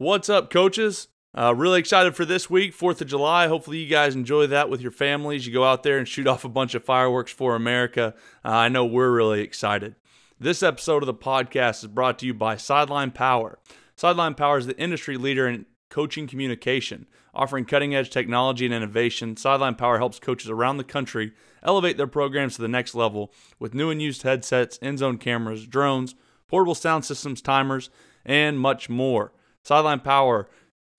What's up, coaches? Uh, really excited for this week, 4th of July. Hopefully, you guys enjoy that with your families. You go out there and shoot off a bunch of fireworks for America. Uh, I know we're really excited. This episode of the podcast is brought to you by Sideline Power. Sideline Power is the industry leader in coaching communication, offering cutting edge technology and innovation. Sideline Power helps coaches around the country elevate their programs to the next level with new and used headsets, end zone cameras, drones, portable sound systems, timers, and much more. Sideline Power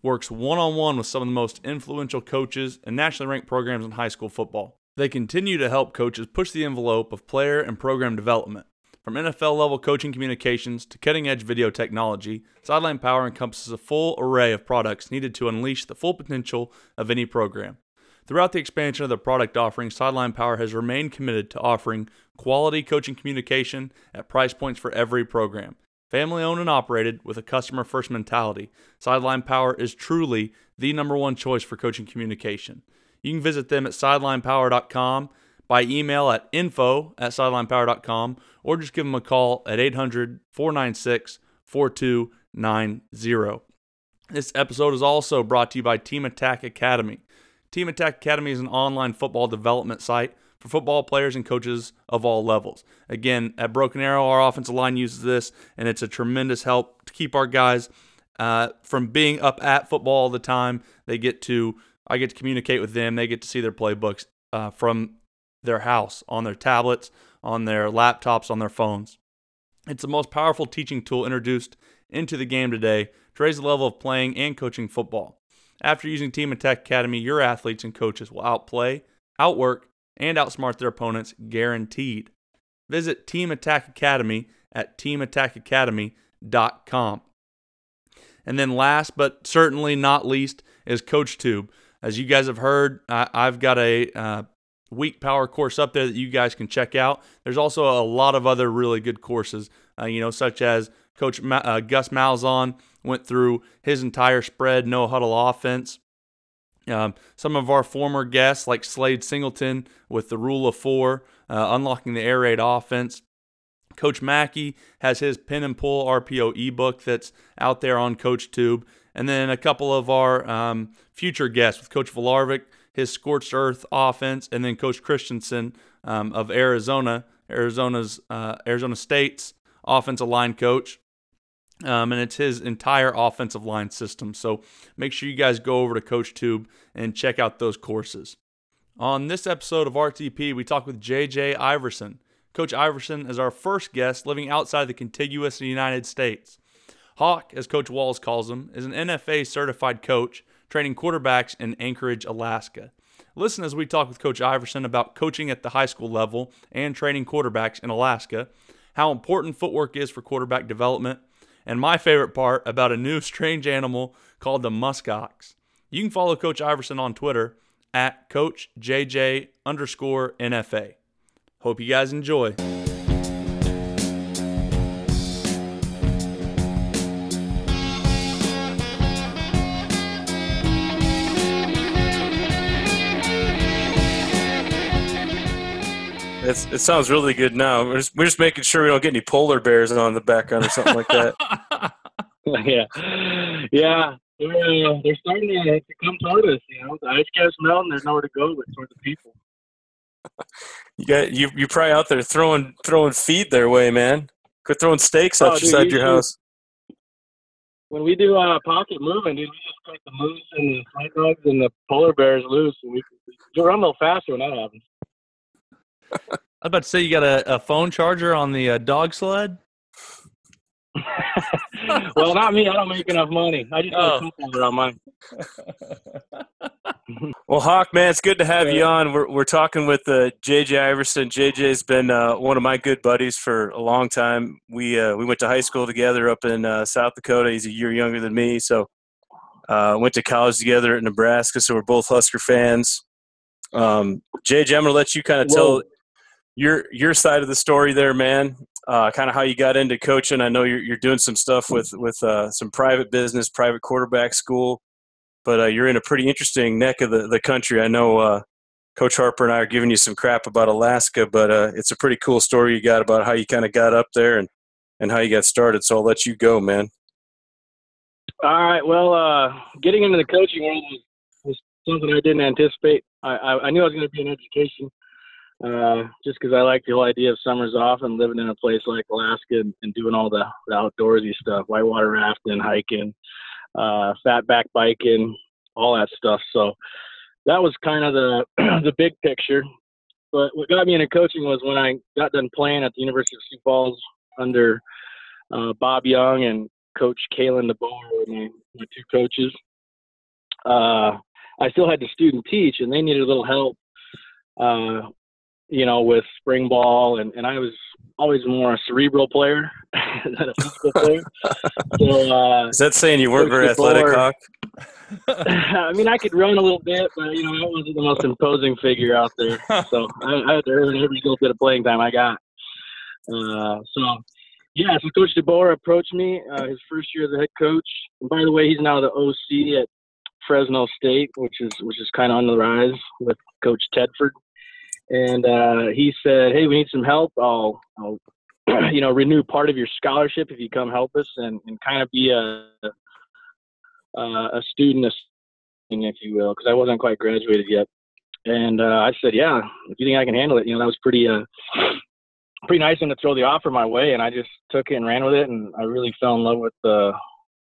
works one on one with some of the most influential coaches and nationally ranked programs in high school football. They continue to help coaches push the envelope of player and program development. From NFL level coaching communications to cutting edge video technology, Sideline Power encompasses a full array of products needed to unleash the full potential of any program. Throughout the expansion of the product offering, Sideline Power has remained committed to offering quality coaching communication at price points for every program. Family owned and operated with a customer first mentality, Sideline Power is truly the number one choice for coaching communication. You can visit them at sidelinepower.com, by email at info at sidelinepower.com, or just give them a call at 800 496 4290. This episode is also brought to you by Team Attack Academy. Team Attack Academy is an online football development site for football players and coaches of all levels. Again, at Broken Arrow, our offensive line uses this, and it's a tremendous help to keep our guys uh, from being up at football all the time. They get to, I get to communicate with them. They get to see their playbooks uh, from their house, on their tablets, on their laptops, on their phones. It's the most powerful teaching tool introduced into the game today to raise the level of playing and coaching football. After using Team Attack Academy, your athletes and coaches will outplay, outwork, and outsmart their opponents guaranteed. Visit Team Attack Academy at teamattackacademy.com. And then last but certainly not least is CoachTube. As you guys have heard, I, have got a uh, week power course up there that you guys can check out. There's also a lot of other really good courses, uh, you know, such as Coach Ma- uh, Gus Malzahn went through his entire spread no huddle offense. Um, some of our former guests, like Slade Singleton with the Rule of Four, uh, unlocking the air raid offense. Coach Mackey has his pin and pull RPO ebook that's out there on CoachTube. And then a couple of our um, future guests with Coach Volarvik, his scorched earth offense, and then Coach Christensen um, of Arizona, Arizona's uh, Arizona State's offensive line coach. Um, and it's his entire offensive line system. So make sure you guys go over to CoachTube and check out those courses. On this episode of RTP, we talk with JJ Iverson. Coach Iverson is our first guest living outside the contiguous United States. Hawk, as Coach Walls calls him, is an NFA certified coach training quarterbacks in Anchorage, Alaska. Listen as we talk with Coach Iverson about coaching at the high school level and training quarterbacks in Alaska, how important footwork is for quarterback development, and my favorite part about a new strange animal called the muskox. You can follow Coach Iverson on Twitter at CoachJJ underscore NFA. Hope you guys enjoy. It's, it sounds really good now. We're just, we're just making sure we don't get any polar bears on the background or something like that. yeah, yeah. They're, uh, they're starting to, to come toward us. You know, the ice caps melting. There's nowhere to go but toward the people. You got you. You probably out there throwing throwing feed their way, man. Quit throwing steaks oh, outside your house. When we do uh, pocket moving, dude, we just put the moose and the dogs and the polar bears loose, and we, we run a little faster when that happens. I was about to say you got a, a phone charger on the uh, dog sled. well, not me. I don't make enough money. I just oh. have on mine. well, Hawk, man, it's good to have yeah. you on. We're we're talking with uh, JJ Iverson. JJ's been uh, one of my good buddies for a long time. We uh, we went to high school together up in uh, South Dakota. He's a year younger than me, so uh, went to college together at Nebraska. So we're both Husker fans. Um, JJ, I'm gonna let you kind of tell your your side of the story there, man. Uh, kind of how you got into coaching. I know you're you're doing some stuff with with uh, some private business, private quarterback school, but uh, you're in a pretty interesting neck of the, the country. I know uh, Coach Harper and I are giving you some crap about Alaska, but uh, it's a pretty cool story you got about how you kind of got up there and and how you got started. So I'll let you go, man. All right. Well, uh, getting into the coaching world was, something I didn't anticipate. I, I, I knew I was going to be in education, uh, just because I like the whole idea of summers off and living in a place like Alaska and, and doing all the, the outdoorsy stuff, whitewater rafting, hiking, uh, fat back biking, all that stuff. So that was kind of the the big picture. But what got me into coaching was when I got done playing at the University of Sioux Falls under uh, Bob Young and Coach Kalen DeBoer my, my two coaches. Uh, I still had to student teach, and they needed a little help, uh, you know, with spring ball, and, and I was always more a cerebral player than a physical player. so, uh, Is that saying you weren't very athletic, Hawk? I mean, I could run a little bit, but you know, I wasn't the most imposing figure out there. So I, I had to earn every little bit of playing time I got. Uh, so yeah, so Coach DeBoer approached me uh, his first year as a head coach. And by the way, he's now the OC at Fresno State, which is which is kind of on the rise with Coach Tedford. And uh, he said, "Hey, we need some help. I'll, I'll you know, renew part of your scholarship if you come help us and, and kind of be a uh, a student if you will, because I wasn't quite graduated yet. And uh, I said, "Yeah, if you think I can handle it, you know, that was pretty uh, pretty nice of him to throw the offer my way." And I just took it and ran with it, and I really fell in love with the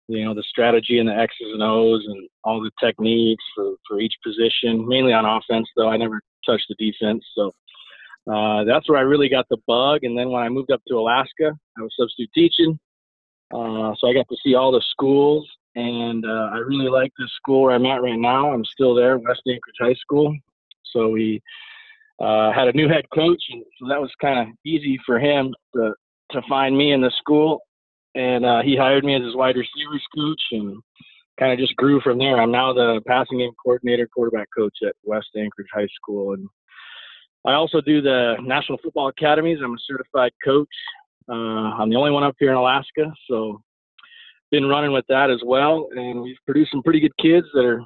you know the strategy and the X's and O's and all the techniques for for each position, mainly on offense. Though I never touched the defense, so. Uh, that's where I really got the bug. And then when I moved up to Alaska, I was substitute teaching. Uh, so I got to see all the schools, and uh, I really like this school where I'm at right now. I'm still there, West Anchorage High School. So we uh, had a new head coach, and so that was kind of easy for him to to find me in the school. And uh, he hired me as his wide receivers coach, and kind of just grew from there. I'm now the passing game coordinator, quarterback coach at West Anchorage High School, and I also do the National Football Academies. I'm a certified coach. Uh, I'm the only one up here in Alaska, so been running with that as well. And we've produced some pretty good kids that are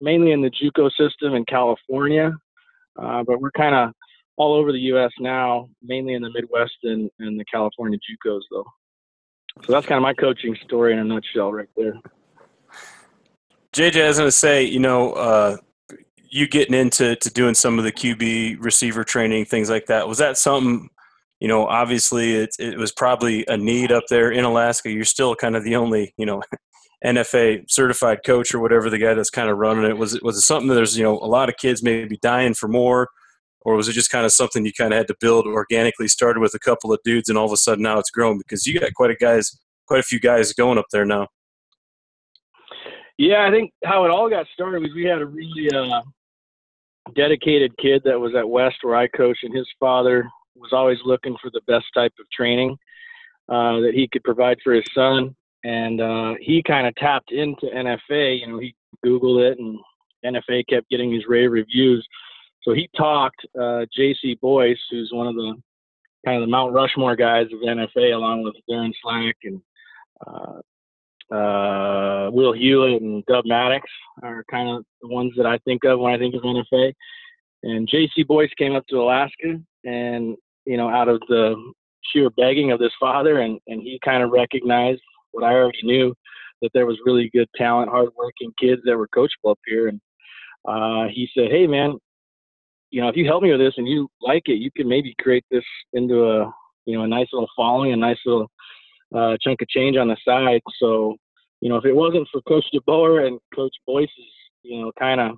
mainly in the JUCO system in California, uh, but we're kind of all over the U.S. now, mainly in the Midwest and, and the California JUCOs, though. So that's kind of my coaching story in a nutshell, right there. JJ, I was going to say, you know, uh, you getting into to doing some of the QB receiver training, things like that. Was that something? You know, obviously, it it was probably a need up there in Alaska. You're still kind of the only, you know, NFA certified coach or whatever the guy that's kind of running it. Was it was it something that there's you know a lot of kids maybe dying for more, or was it just kind of something you kind of had to build organically? Started with a couple of dudes, and all of a sudden now it's grown because you got quite a guys, quite a few guys going up there now. Yeah, I think how it all got started was we had a really uh, dedicated kid that was at West where I coached, and his father was always looking for the best type of training uh, that he could provide for his son. And uh, he kind of tapped into NFA. You know, he Googled it, and NFA kept getting these rave reviews. So he talked uh, J.C. Boyce, who's one of the kind of the Mount Rushmore guys of NFA, along with Darin Slack and uh, uh, Will Hewlett and Dub Maddox are kind of the ones that I think of when I think of NFA. And J.C. Boyce came up to Alaska, and you know, out of the sheer begging of this father, and and he kind of recognized what I already knew that there was really good talent, hardworking kids that were coachable up here, and uh, he said, "Hey, man." You know, if you help me with this and you like it, you can maybe create this into a, you know, a nice little following, a nice little uh, chunk of change on the side. So, you know, if it wasn't for Coach DeBoer and Coach Boyce's, you know, kind of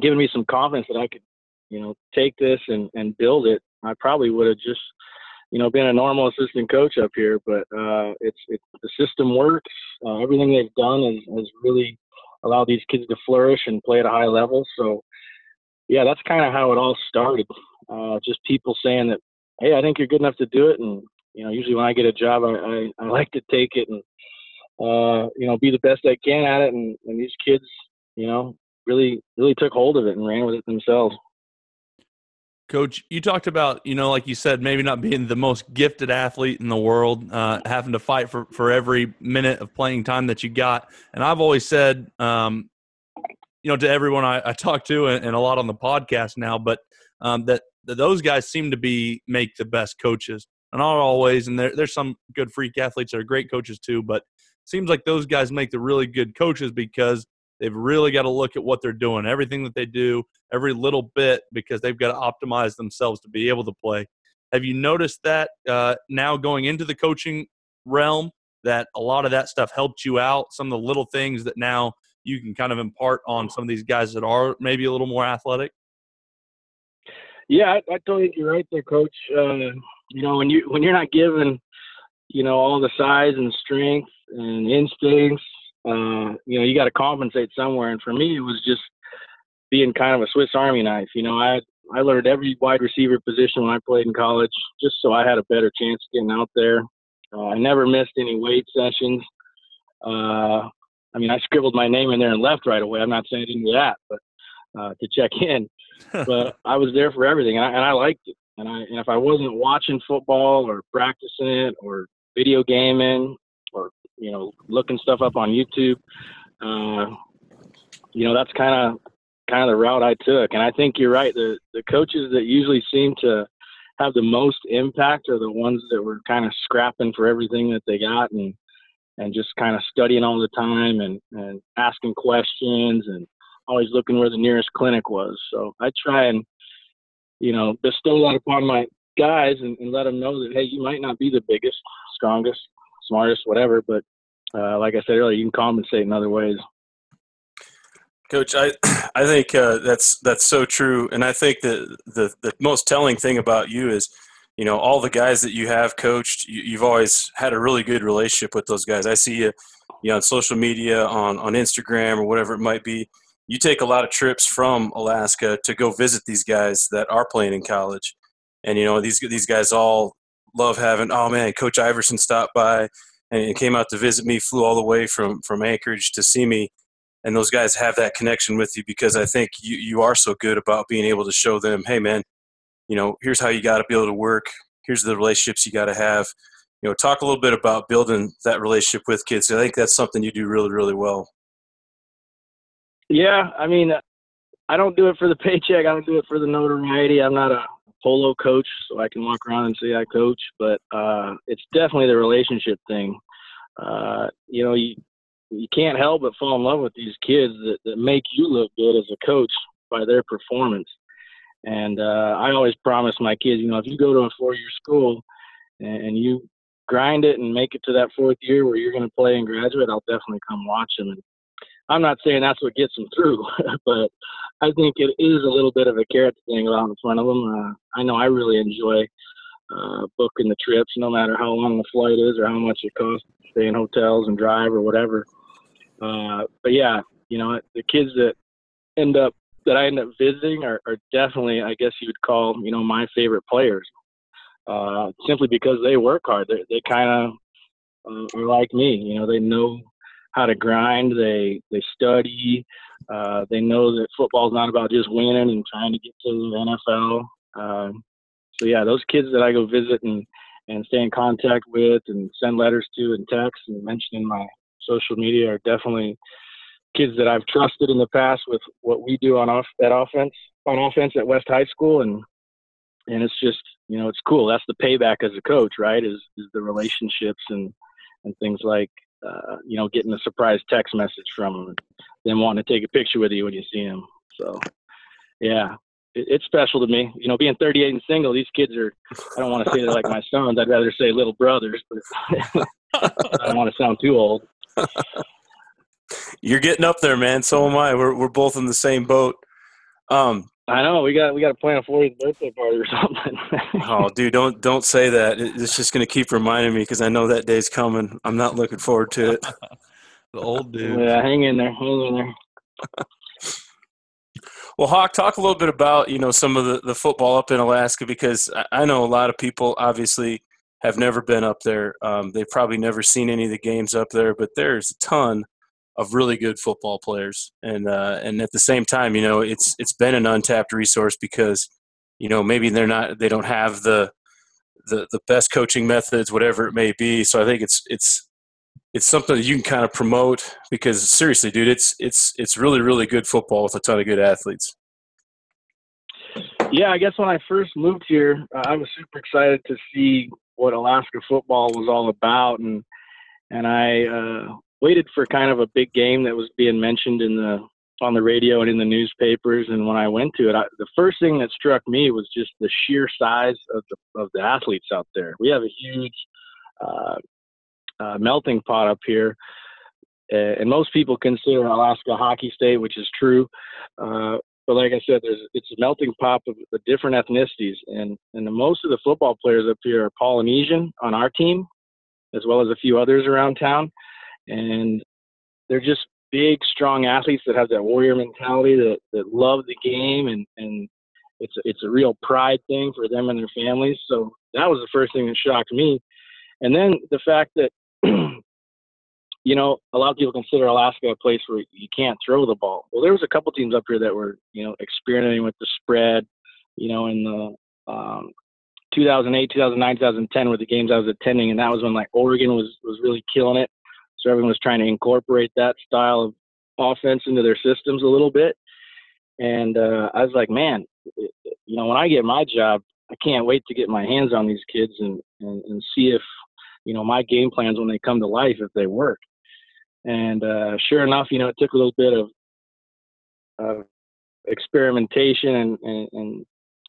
giving me some confidence that I could, you know, take this and, and build it, I probably would have just, you know, been a normal assistant coach up here. But uh, it's it, the system works. Uh, everything they've done has, really allowed these kids to flourish and play at a high level. So, yeah, that's kind of how it all started. Uh, just people saying that, hey, I think you're good enough to do it, and you know, usually when I get a job, I, I, I like to take it and, uh, you know, be the best I can at it. And, and these kids, you know, really, really took hold of it and ran with it themselves. Coach, you talked about, you know, like you said, maybe not being the most gifted athlete in the world, uh, having to fight for, for every minute of playing time that you got. And I've always said, um, you know, to everyone I, I talk to and, and, a lot on the podcast now, but um, that, that those guys seem to be make the best coaches. And not always, and there, there's some good freak athletes that are great coaches too, but seems like those guys make the really good coaches because they've really got to look at what they're doing, everything that they do, every little bit, because they've got to optimize themselves to be able to play. Have you noticed that uh, now going into the coaching realm that a lot of that stuff helped you out? Some of the little things that now you can kind of impart on some of these guys that are maybe a little more athletic. Yeah, I, I totally you're right there, Coach. Uh, you know, when you when you're not given, you know, all the size and strength and instincts, uh, you know, you got to compensate somewhere. And for me, it was just being kind of a Swiss Army knife. You know, I I learned every wide receiver position when I played in college, just so I had a better chance of getting out there. Uh, I never missed any weight sessions. Uh, I mean, I scribbled my name in there and left right away. I'm not saying I didn't do that, but uh, to check in. but I was there for everything, and I, and I liked it. And I and if I wasn't watching football or practicing it or video gaming or you know looking stuff up on YouTube, uh, you know that's kind of kind of the route I took. And I think you're right. The the coaches that usually seem to have the most impact are the ones that were kind of scrapping for everything that they got and and just kind of studying all the time and and asking questions and always looking where the nearest clinic was. So I try and you know bestow that upon my guys and, and let them know that hey, you might not be the biggest, strongest, smartest, whatever, but uh, like I said earlier, you can compensate in other ways. Coach, I I think uh, that's that's so true, and I think that the the most telling thing about you is, you know, all the guys that you have coached, you, you've always had a really good relationship with those guys. I see you, you know, on social media, on on Instagram or whatever it might be. You take a lot of trips from Alaska to go visit these guys that are playing in college, and you know these these guys all love having. Oh man, Coach Iverson stopped by and came out to visit me. Flew all the way from from Anchorage to see me and those guys have that connection with you because I think you, you are so good about being able to show them, hey man, you know, here's how you got to be able to work. Here's the relationships you got to have. You know, talk a little bit about building that relationship with kids. I think that's something you do really, really well. Yeah, I mean, I don't do it for the paycheck. I don't do it for the notoriety. I'm not a polo coach, so I can walk around and say I coach. But uh, it's definitely the relationship thing. Uh, you know, you, you can't help but fall in love with these kids that, that make you look good as a coach by their performance. And uh, I always promise my kids, you know, if you go to a four-year school and, you grind it and make it to that fourth year where you're going to play and graduate, I'll definitely come watch them. And I'm not saying that's what gets them through, but I think it is a little bit of a carrot thing out in front of them. Uh, I know I really enjoy uh, booking the trips, no matter how long the flight is or how much it costs to stay in hotels and drive or whatever. Uh, but yeah, you know, the kids that end up that I end up visiting are, are definitely, I guess you would call, you know, my favorite players. Uh, simply because they work hard. They're, they kind of uh, are like me. You know, they know how to grind. They they study. Uh, they know that football is not about just winning and trying to get to the NFL. Um, so yeah, those kids that I go visit and and stay in contact with and send letters to and text and mention in my social media are definitely kids that I've trusted in the past with what we do on off at offense on offense at West High School and and it's just you know it's cool that's the payback as a coach right is is the relationships and and things like uh, you know getting a surprise text message from them wanting to take a picture with you when you see them so yeah it, it's special to me you know being 38 and single these kids are I don't want to say they're like my sons I'd rather say little brothers but I don't want to sound too old You're getting up there, man. So am I. We're we're both in the same boat. Um, I know we got we got to plan a 40th birthday party or something. oh, dude, don't don't say that. It's just gonna keep reminding me because I know that day's coming. I'm not looking forward to it. the old dude. Yeah, hang in there, hang in there. well, Hawk, talk a little bit about you know some of the the football up in Alaska because I know a lot of people obviously have never been up there. Um, they've probably never seen any of the games up there, but there's a ton of really good football players, and uh, and at the same time, you know, it's it's been an untapped resource because you know maybe they're not they don't have the the the best coaching methods, whatever it may be. So I think it's it's it's something that you can kind of promote because seriously, dude, it's it's it's really really good football with a ton of good athletes. Yeah, I guess when I first moved here, uh, I was super excited to see what Alaska football was all about, and and I uh, waited for kind of a big game that was being mentioned in the on the radio and in the newspapers. And when I went to it, I, the first thing that struck me was just the sheer size of the of the athletes out there. We have a huge uh, uh, melting pot up here. And most people consider Alaska hockey state, which is true. Uh, but like I said, there's it's a melting pot of, different ethnicities, and and most of the football players up here are Polynesian on our team, as well as a few others around town, and they're just big, strong athletes that have that warrior mentality that that love the game, and and it's a, it's a real pride thing for them and their families. So that was the first thing that shocked me, and then the fact that you know, a lot of people consider Alaska a place where you can't throw the ball. Well, there was a couple teams up here that were, you know, experimenting with the spread, you know, in the um, 2008, 2009, 2010 were the games I was attending, and that was when like Oregon was was really killing it. So everyone was trying to incorporate that style of offense into their systems a little bit. And uh, I was like, man, you know, when I get my job, I can't wait to get my hands on these kids and, and, and see if, you know, my game plans when they come to life, if they work. And uh, sure enough, you know, it took a little bit of, of experimentation and, and, and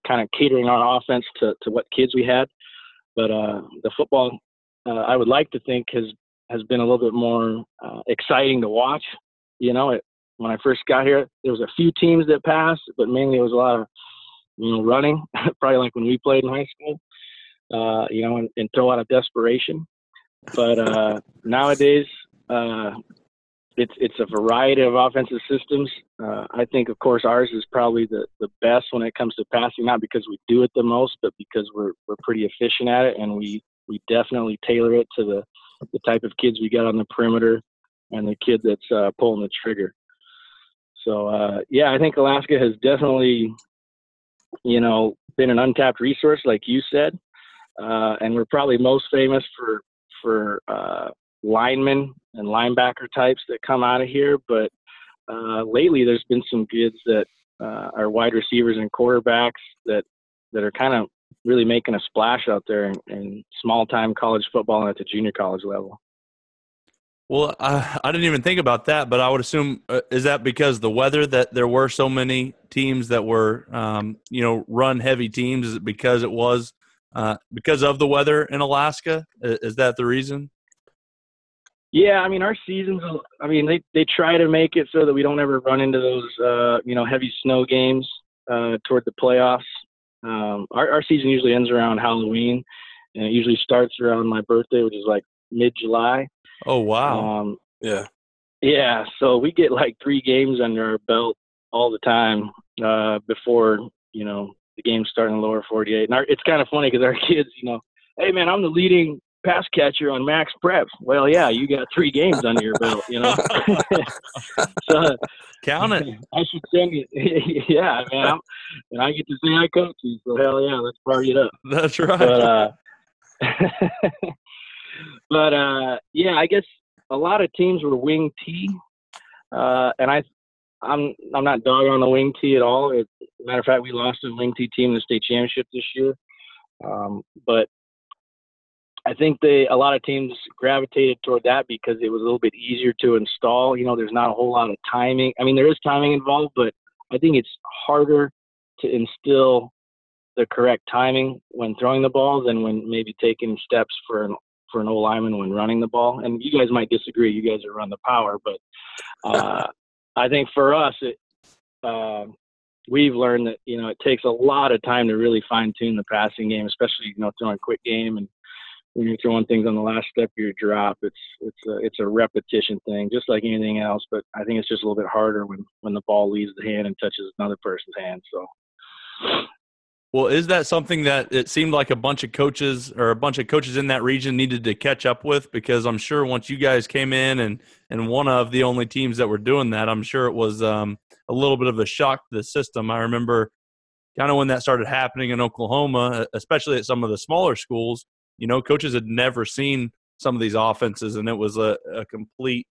kind of catering our offense to, to what kids we had. But uh, the football, uh, I would like to think, has has been a little bit more uh, exciting to watch. You know, it, when I first got here, there was a few teams that passed, but mainly it was a lot of you know running, probably like when we played in high school. Uh, you know, and, and throw out of desperation. But uh, nowadays, uh, it's it's a variety of offensive systems. Uh, I think, of course, ours is probably the, the best when it comes to passing, not because we do it the most, but because we're we're pretty efficient at it, and we we definitely tailor it to the the type of kids we got on the perimeter and the kid that's uh, pulling the trigger. So uh, yeah, I think Alaska has definitely, you know, been an untapped resource, like you said, uh, and we're probably most famous for for uh, linemen and linebacker types that come out of here. But uh, lately, there's been some kids that uh, are wide receivers and quarterbacks that that are kind of really making a splash out there in, in small time college football and at the junior college level. Well, I, I didn't even think about that, but I would assume uh, is that because the weather that there were so many teams that were, um, you know, run heavy teams? Is it because it was uh, because of the weather in Alaska? Is that the reason? Yeah, I mean our seasons. I mean they they try to make it so that we don't ever run into those uh, you know heavy snow games uh, toward the playoffs. Um, our our season usually ends around Halloween, and it usually starts around my birthday, which is like mid July. Oh wow! Um, Yeah. yeah, so we get like three games under our belt all the time uh, before you know the games start in the lower 48. And our, it's kind of funny because our kids, you know, hey man, I'm the leading pass catcher on max prep. Well, yeah, you got three games under your belt, you know. so Count it. I should send you. yeah, man, I'm, and I get to say I coach you. So hell yeah, let's party it up. That's right. But uh, but uh, yeah, I guess a lot of teams were wing T, uh, and I. I'm I'm not dogging on the wing T at all. It, matter of fact, we lost a wing T team in the state championship this year. Um, but I think they a lot of teams gravitated toward that because it was a little bit easier to install. You know, there's not a whole lot of timing. I mean, there is timing involved, but I think it's harder to instill the correct timing when throwing the ball than when maybe taking steps for an for an old lineman when running the ball. And you guys might disagree. You guys are run the power, but uh, I think for us, it, uh, we've learned that you know it takes a lot of time to really fine tune the passing game, especially you know throwing a quick game and when you're throwing things on the last step of your drop. It's it's a it's a repetition thing, just like anything else. But I think it's just a little bit harder when when the ball leaves the hand and touches another person's hand. So. Well, is that something that it seemed like a bunch of coaches or a bunch of coaches in that region needed to catch up with? Because I'm sure once you guys came in and and one of the only teams that were doing that, I'm sure it was um, a little bit of a shock to the system. I remember kind of when that started happening in Oklahoma, especially at some of the smaller schools. You know, coaches had never seen some of these offenses, and it was a, a complete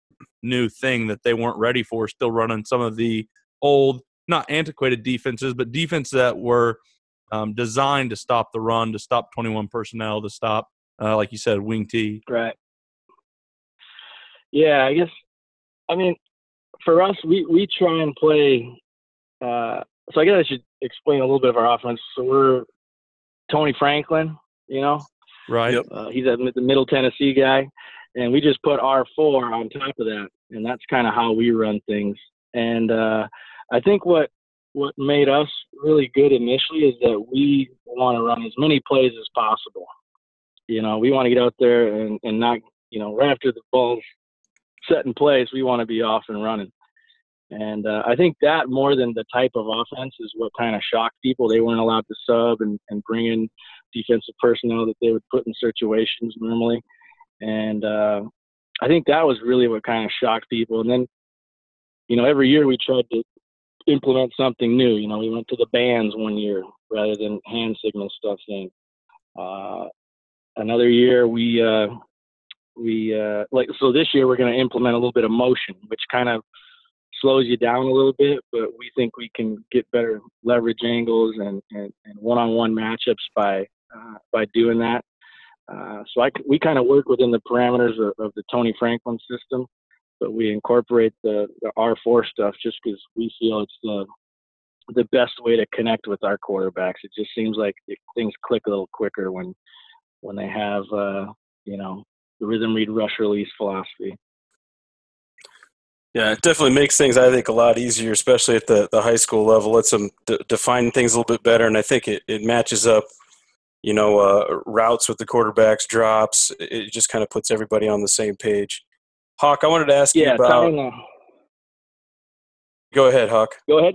new thing that they weren't ready for. Still running some of the old, not antiquated defenses, but defense that were um, designed to stop the run, to stop 21 personnel, to stop, uh, like you said, wing T. Right. Yeah, I guess. I mean, for us, we we try and play. Uh, so I guess I should explain a little bit of our offense. So we're Tony Franklin, you know, Right. Yep. uh, he's a, the Middle Tennessee guy, and we just put R four on top of that, and that's kind of how we run things. And uh, I think what what made us really good initially is that we want to run as many plays as possible. You know, we want to get out there and, and not, you know, right after the ball's set in place, we want to be off and running. And uh, I think that more than the type of offense is what kind of shocked people. They weren't allowed to sub and, and bring in defensive personnel that they would put in situations normally. And uh, I think that was really what kind of shocked people. And then, you know, every year we tried to implement something new. You know, we went to the bands one year rather than hand signal stuff in. Uh, another year we uh, we uh, like so this year we're going to implement a little bit of motion, which kind of slows you down a little bit, but we think we can get better leverage angles and, and, and one-on-one matchups by uh, by doing that. Uh, so I, we kind of work within the parameters of, of the Tony Franklin system, but we incorporate the, the R4 stuff just because we feel it's the the best way to connect with our quarterbacks. It just seems like it, things click a little quicker when when they have uh, you know the rhythm read rush release philosophy. Yeah, it definitely makes things I think a lot easier, especially at the, the high school level. Lets them d- define things a little bit better, and I think it, it matches up, you know, uh, routes with the quarterbacks, drops. It just kind of puts everybody on the same page. Hawk, I wanted to ask you about. tying the, Go ahead, Hawk. go ahead.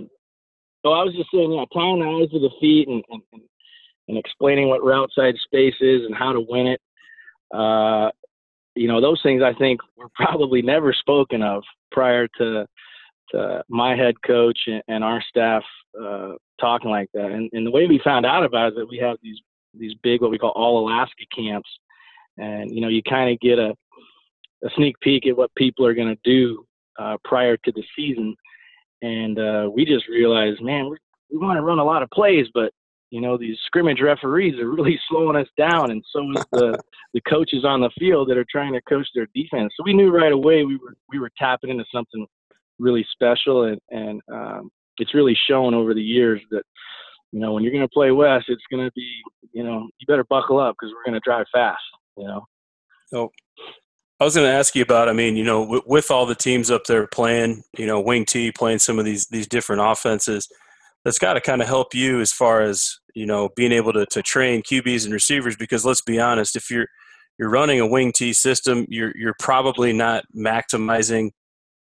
So I was just saying, yeah, tying the eyes to the feet and, and, and- and explaining what route side space is and how to win it. Uh, you know, those things I think were probably never spoken of prior to, to my head coach and, our staff uh, talking like that. And, and the way we found out about it is that we have these these big what we call all Alaska camps, and you know, you kind of get a a sneak peek at what people are going to do uh, prior to the season. And uh, we just realized, man, we, we want to run a lot of plays, but you know these scrimmage referees are really slowing us down, and so is the the coaches on the field that are trying to coach their defense. So we knew right away we were we were tapping into something really special, and and um, it's really shown over the years that you know when you're going to play West, it's going to be you know you better buckle up because we're going to drive fast. You know. So I was going to ask you about. I mean, you know, with, with all the teams up there playing, you know, wing T playing some of these these different offenses, that's got to kind of help you as far as you know being able to to train QBs and receivers. Because let's be honest, if you're you're running a wing T system, you're you're probably not maximizing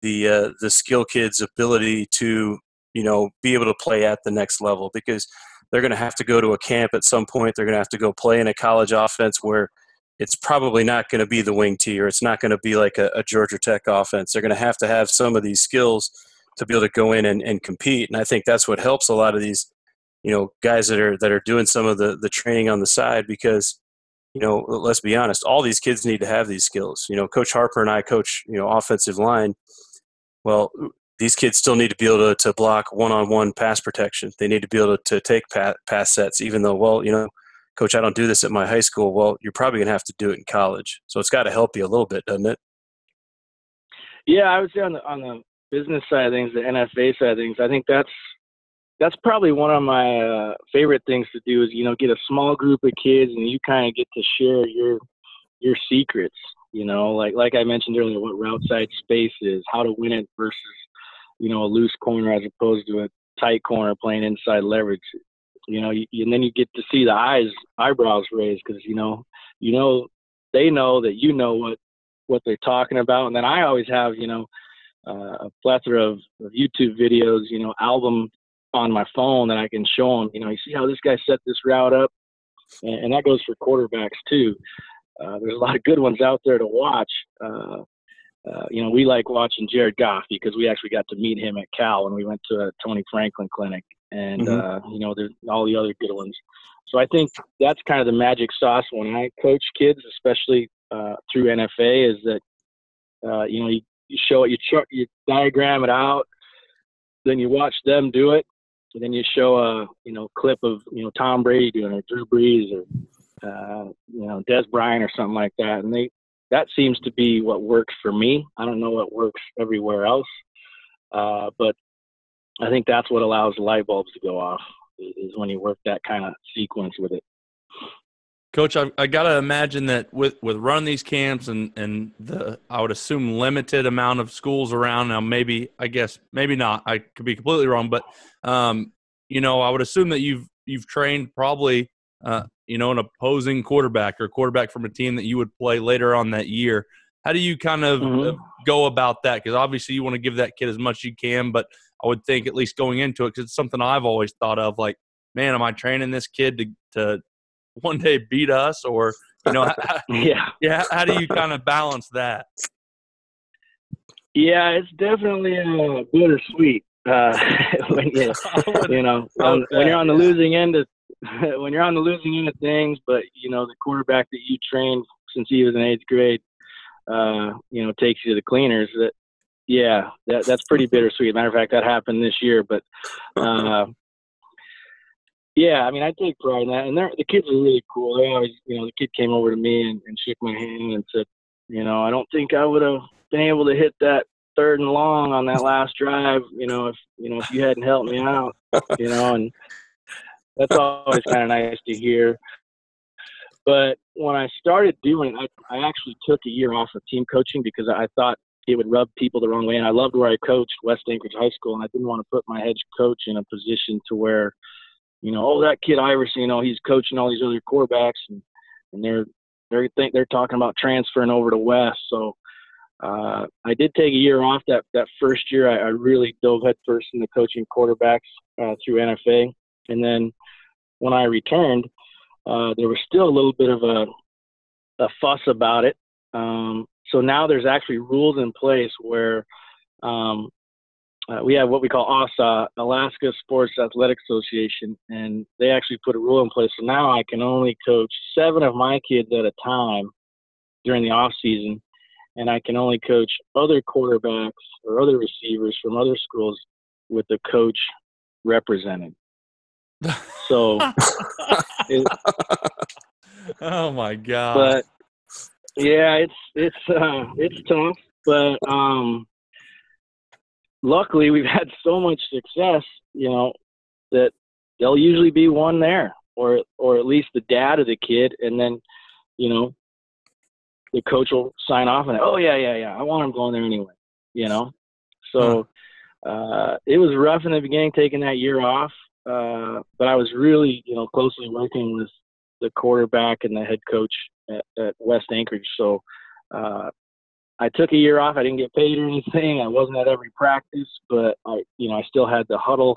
the uh, the skill kids' ability to you know be able to play at the next level because they're going to have to go to a camp at some point. They're going to have to go play in a college offense where it's probably not going to be the wing T or it's not going to be like a, a Georgia Tech offense. They're going to have to have some of these skills to be able to go in and, and compete. And I think that's what helps a lot of these, you know, guys that are that are doing some of the the training on the side because, you know, let's be honest, all these kids need to have these skills. You know, Coach Harper and I coach, you know, offensive line. Well, uh, these kids still need to be able to, to block one-on-one pass protection. They need to be able to, to take pass, pass sets, even though, well, you know, coach, I don't do this at my high school. Well, you're probably going to have to do it in college. So it's got to help you a little bit, doesn't it? Yeah, I would say on the on the business side of things, the NFA side of things, I think that's that's probably one of my uh, favorite things to do is you know get a small group of kids and you kind of get to share your your secrets. You know, like like I mentioned earlier, what route side space is, how to win it versus you know a loose corner as opposed to a tight corner playing inside leverage. You know, you, and then you get to see the eyes eyebrows raised because you know you know they know that you know what what they're talking about, and then I always have you know uh, a plethora of, of YouTube videos, you know, album on my phone that I can show them. You know, you see how this guy set this route up, and, and that goes for quarterbacks too. Uh, there's a lot of good ones out there to watch. Uh, uh, you know, we like watching Jared Goff because we actually got to meet him at Cal when we went to a Tony Franklin clinic, and Mhm. uh, you know, there's all the other good ones. So I think that's kind of the magic sauce when I coach kids, especially uh, through NFA, is that uh, you know you, you show it, you chart, you diagram it out, then you watch them do it, and then you show a you know clip of you know Tom Brady doing it, or Drew Brees, or uh, you know Dez Bryant or something like that, and they that seems to be what works for me. I don't know what works everywhere else, uh, but I think that's what allows the light bulbs to go off is when you work that kind of sequence with it. Coach, I, I got to imagine that with, with running these camps and, and the, I would assume limited amount of schools around now, maybe, I guess, maybe not, I could be completely wrong, but, um, you know, I would assume that you've, you've trained probably, uh, you know, an opposing quarterback or quarterback from a team that you would play later on that year. How do you kind of mm-hmm. go about that? Because obviously you want to give that kid as much as you can, but I would think at least going into it, because it's something I've always thought of, like, man, am I training this kid to, to one day beat us or you know yeah. yeah how do you kind of balance that? Yeah it's definitely uh, bittersweet uh, when you you know when, when you're on the losing end of when you're on the losing end of things but you know the quarterback that you trained since he was in eighth grade uh, you know takes you to the cleaners that yeah that, that's pretty bittersweet. Matter of fact that happened this year but uh, yeah, I mean, I take pride in that, and the kids are really cool. They always, you know, the kid came over to me and, and shook my hand and said, you know, I don't think I would have been able to hit that third and long on that last drive, you know, if you know if you hadn't helped me out, you know, and that's always kind of nice to hear. But when I started doing, I I actually took a year off of team coaching because I thought it would rub people the wrong way, and I loved where I coached West Anchorage High School, and I didn't want to put my head coach in a position to where you know, oh, that kid Iverson, you know, he's coaching all these other quarterbacks, and and they're they think they're talking about transferring over to West. So uh, I did take a year off. That that first year, I, I really dove headfirst into coaching quarterbacks uh, through NFA, and then when I returned, uh, there was still a little bit of a a fuss about it. Um, so now there's actually rules in place where um, uh, we have what we call ASA, Alaska Sports Athletic Association, and they actually put a rule in place. So now I can only coach seven of my kids at a time during the off season, and I can only coach other quarterbacks or other receivers from other schools with the coach represented. So, it, oh my god! But yeah, it's it's uh, it's tough, but um, luckily we've had so much success, you know, that there'll usually be one there, or or at least the dad of the kid, and then, you know, the coach will sign off and oh yeah yeah yeah I want him going there anyway, you know. So uh, it was rough in the beginning taking that year off, uh, but I was really you know closely working with the quarterback and the head coach at, at West Anchorage. So uh, I took a year off. I didn't get paid or anything. I wasn't at every practice, but I, you know, I still had the Hudl,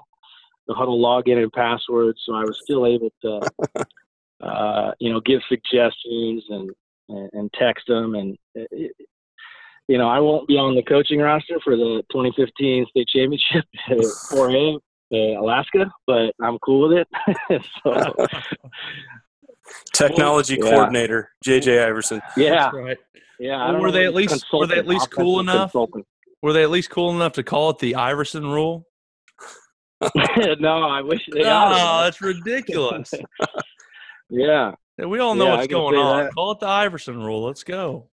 the Hudl login and password, so I was still able to, uh, you know, give suggestions and and, and text them. And it, you know, I won't be on the coaching roster for the 2015 state championship 4A uh, Alaska, but I'm cool with it. so, Technology yeah. coordinator, JJ Iverson. Yeah, right. Yeah, well, were they at least were they at least cool enough? Consultant. Were they at least cool enough to call it the Iverson rule? no, I wish they. No, that's ridiculous. yeah. yeah. We all know yeah, what's going on. That. Call it the Iverson rule. Let's go.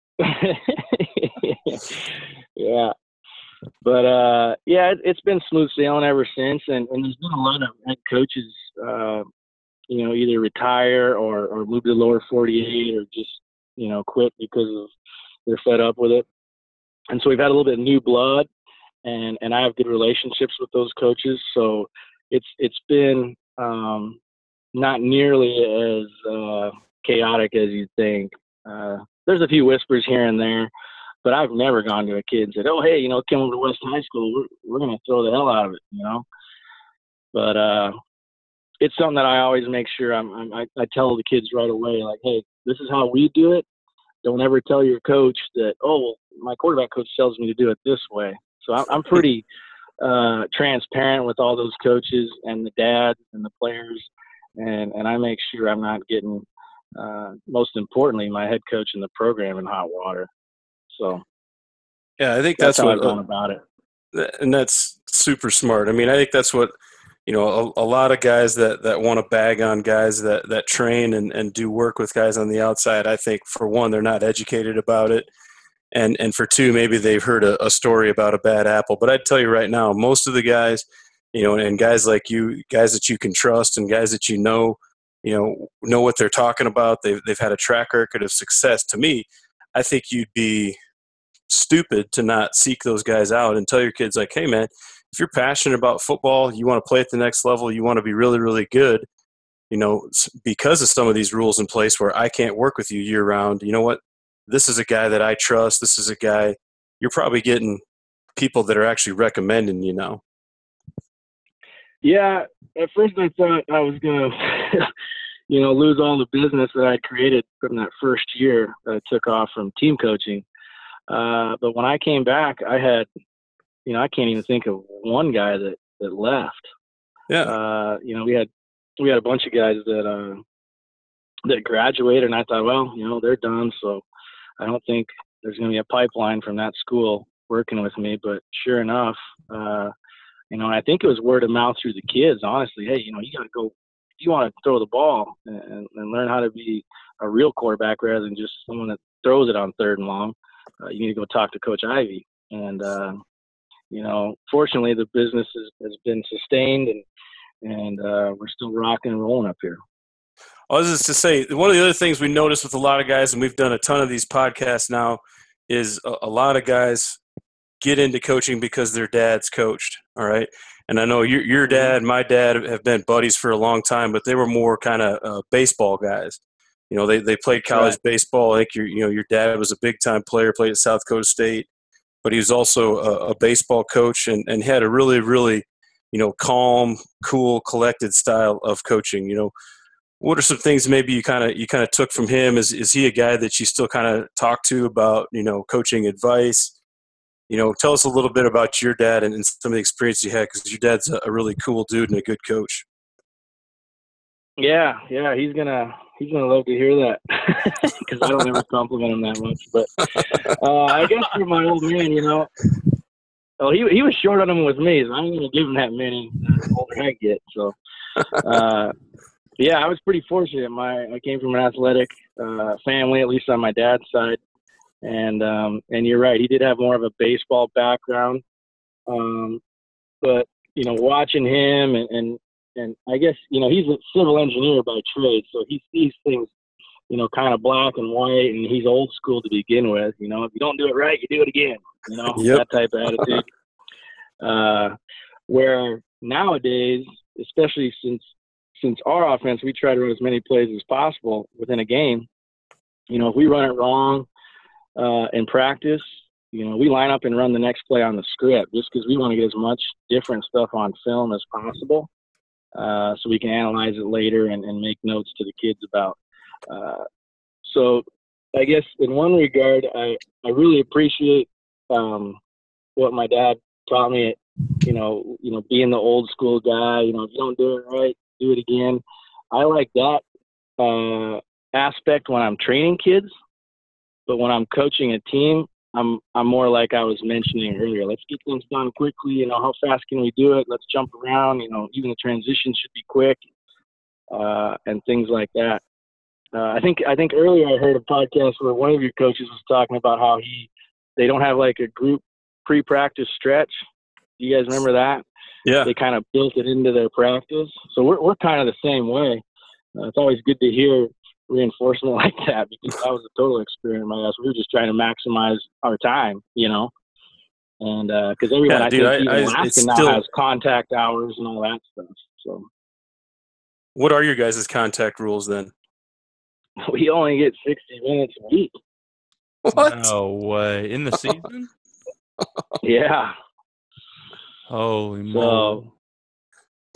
yeah. But uh, yeah, it, has been smooth sailing ever since, and, and there's been a lot of head coaches, uh, you know, either retire or, or move to the lower 48 or just you know quit because of they're fed up with it. And so we've had a little bit of new blood, and and I have good relationships with those coaches. So it's it's been um, not nearly as uh, chaotic as you think. Uh, there's a few whispers here and there, but I've never gone to a kid and said, "Oh, hey, you know, come over to West High School. We're we're gonna throw the hell out of it," you know. But uh, it's something that I always make sure I'm, I'm I, I tell the kids right away, like, "Hey, this is how we do it. Don't ever tell your coach that oh well, my quarterback coach tells me to do it this way. So i'm, I'm pretty uh, transparent with all those coaches and the dads and the players and and i make sure i'm not getting uh, most importantly my head coach in the program in hot water. So yeah i think that's, that's what i've done about it. and that's super smart. I mean i think that's what you know, a, a lot of guys that, that want to bag on guys that, that train and, and do work with guys on the outside. I think for one, they're not educated about it. And, and for two, maybe they've heard a, a story about a bad apple. But I'd tell you right now, most of the guys, you know, and guys like you, guys that you can trust and guys that you know, you know, know what they're talking about. They've, they've had a track record of success. To me, I think you'd be stupid to not seek those guys out and tell your kids like, hey man, if you're passionate about football, you want to play at the next level, you want to be really, really good, you know, because of some of these rules in place where I can't work with you year round, you know what? This is a guy that I trust. This is a guy you're probably getting people that are actually recommending you know. Yeah, at first I thought I was gonna, you know, lose all the business that I created from that first year that I took off from team coaching. Uh, but when I came back, I had you know, I can't even think of one guy that that left. Yeah. Uh, you know, we had we had a bunch of guys that uh, that graduated, and I thought, well, you know, they're done, so I don't think there's going to be a pipeline from that school working with me. But sure enough, uh, you know, I think it was word of mouth through the kids. Honestly, hey, you know, you got to go. You want to throw the ball and, and learn how to be a real quarterback rather than just someone that throws it on third and long. Uh, you need to go talk to Coach Ivy. And uh, you know, fortunately, the business has, has been sustained and and uh, we're still rocking and rolling up here. I was just to say one of the other things we noticed with a lot of guys, and we've done a ton of these podcasts now, is a, a lot of guys get into coaching because their dad's coached. All right, and I know your your mm-hmm. dad, my dad have been buddies for a long time, but they were more kind of uh, baseball guys. You know, they they played college right. baseball. I think your you know your dad was a big time player, played at South Dakota State but he was also a, a baseball coach and, and had a really, really, you know, calm, cool, collected style of coaching. You know, what are some things maybe you kind of you kind of took from him? Is is he a guy that you still kind of talk to about you know coaching advice? You know, tell us a little bit about your dad and, and some of the experience you had because your dad's a, a really cool dude and a good coach. Yeah, yeah, he's gonna he's gonna love to hear that because I don't ever compliment him that much. But uh, I guess for my old man, you know, well, he he was short on him with me, so I'm gonna give him that many the older I get. So, uh, yeah, I was pretty fortunate. My I came from an athletic uh, family, at least on my dad's side, and um, and you're right, he did have more of a baseball background. Um, but you know, watching him and, and and I guess you know he's a civil engineer by trade, so he sees things, you know, kind of black and white, and he's old school to begin with. You know, if you don't do it right, you do it again. You know, yep. that type of attitude. uh, where nowadays, especially since since our offense, we try to run as many plays as possible within a game. You know, if we run it wrong uh, in practice, you know, we line up and run the next play on the script just because we want to get as much different stuff on film as possible uh, so we can analyze it later and, and make notes to the kids about. Uh, so I guess in one regard, I, I really appreciate um, what my dad taught me. You know, you know, being the old school guy. You know, if you don't do it right, do it again. I like that uh, aspect when I'm training kids, but when I'm coaching a team, I'm I'm more like I was mentioning earlier. Let's get things done quickly. You know, how fast can we do it? Let's jump around. You know, even the transition should be quick, uh, and things like that. Uh, I think I think earlier I heard a podcast where one of your coaches was talking about how he they don't have like a group pre-practice stretch. Do you guys remember that? Yeah. They kind of built it into their practice. So we're we're kind of the same way. Uh, it's always good to hear reinforcement like that because that was a total experiment my ass. We were just trying to maximize our time, you know. And because uh, everyone yeah, I dude, think I, even I, Alaska now still... has contact hours and all that stuff. So, what are your guys' contact rules then? We only get sixty minutes a week. What? No way! In the season? yeah. Holy moly!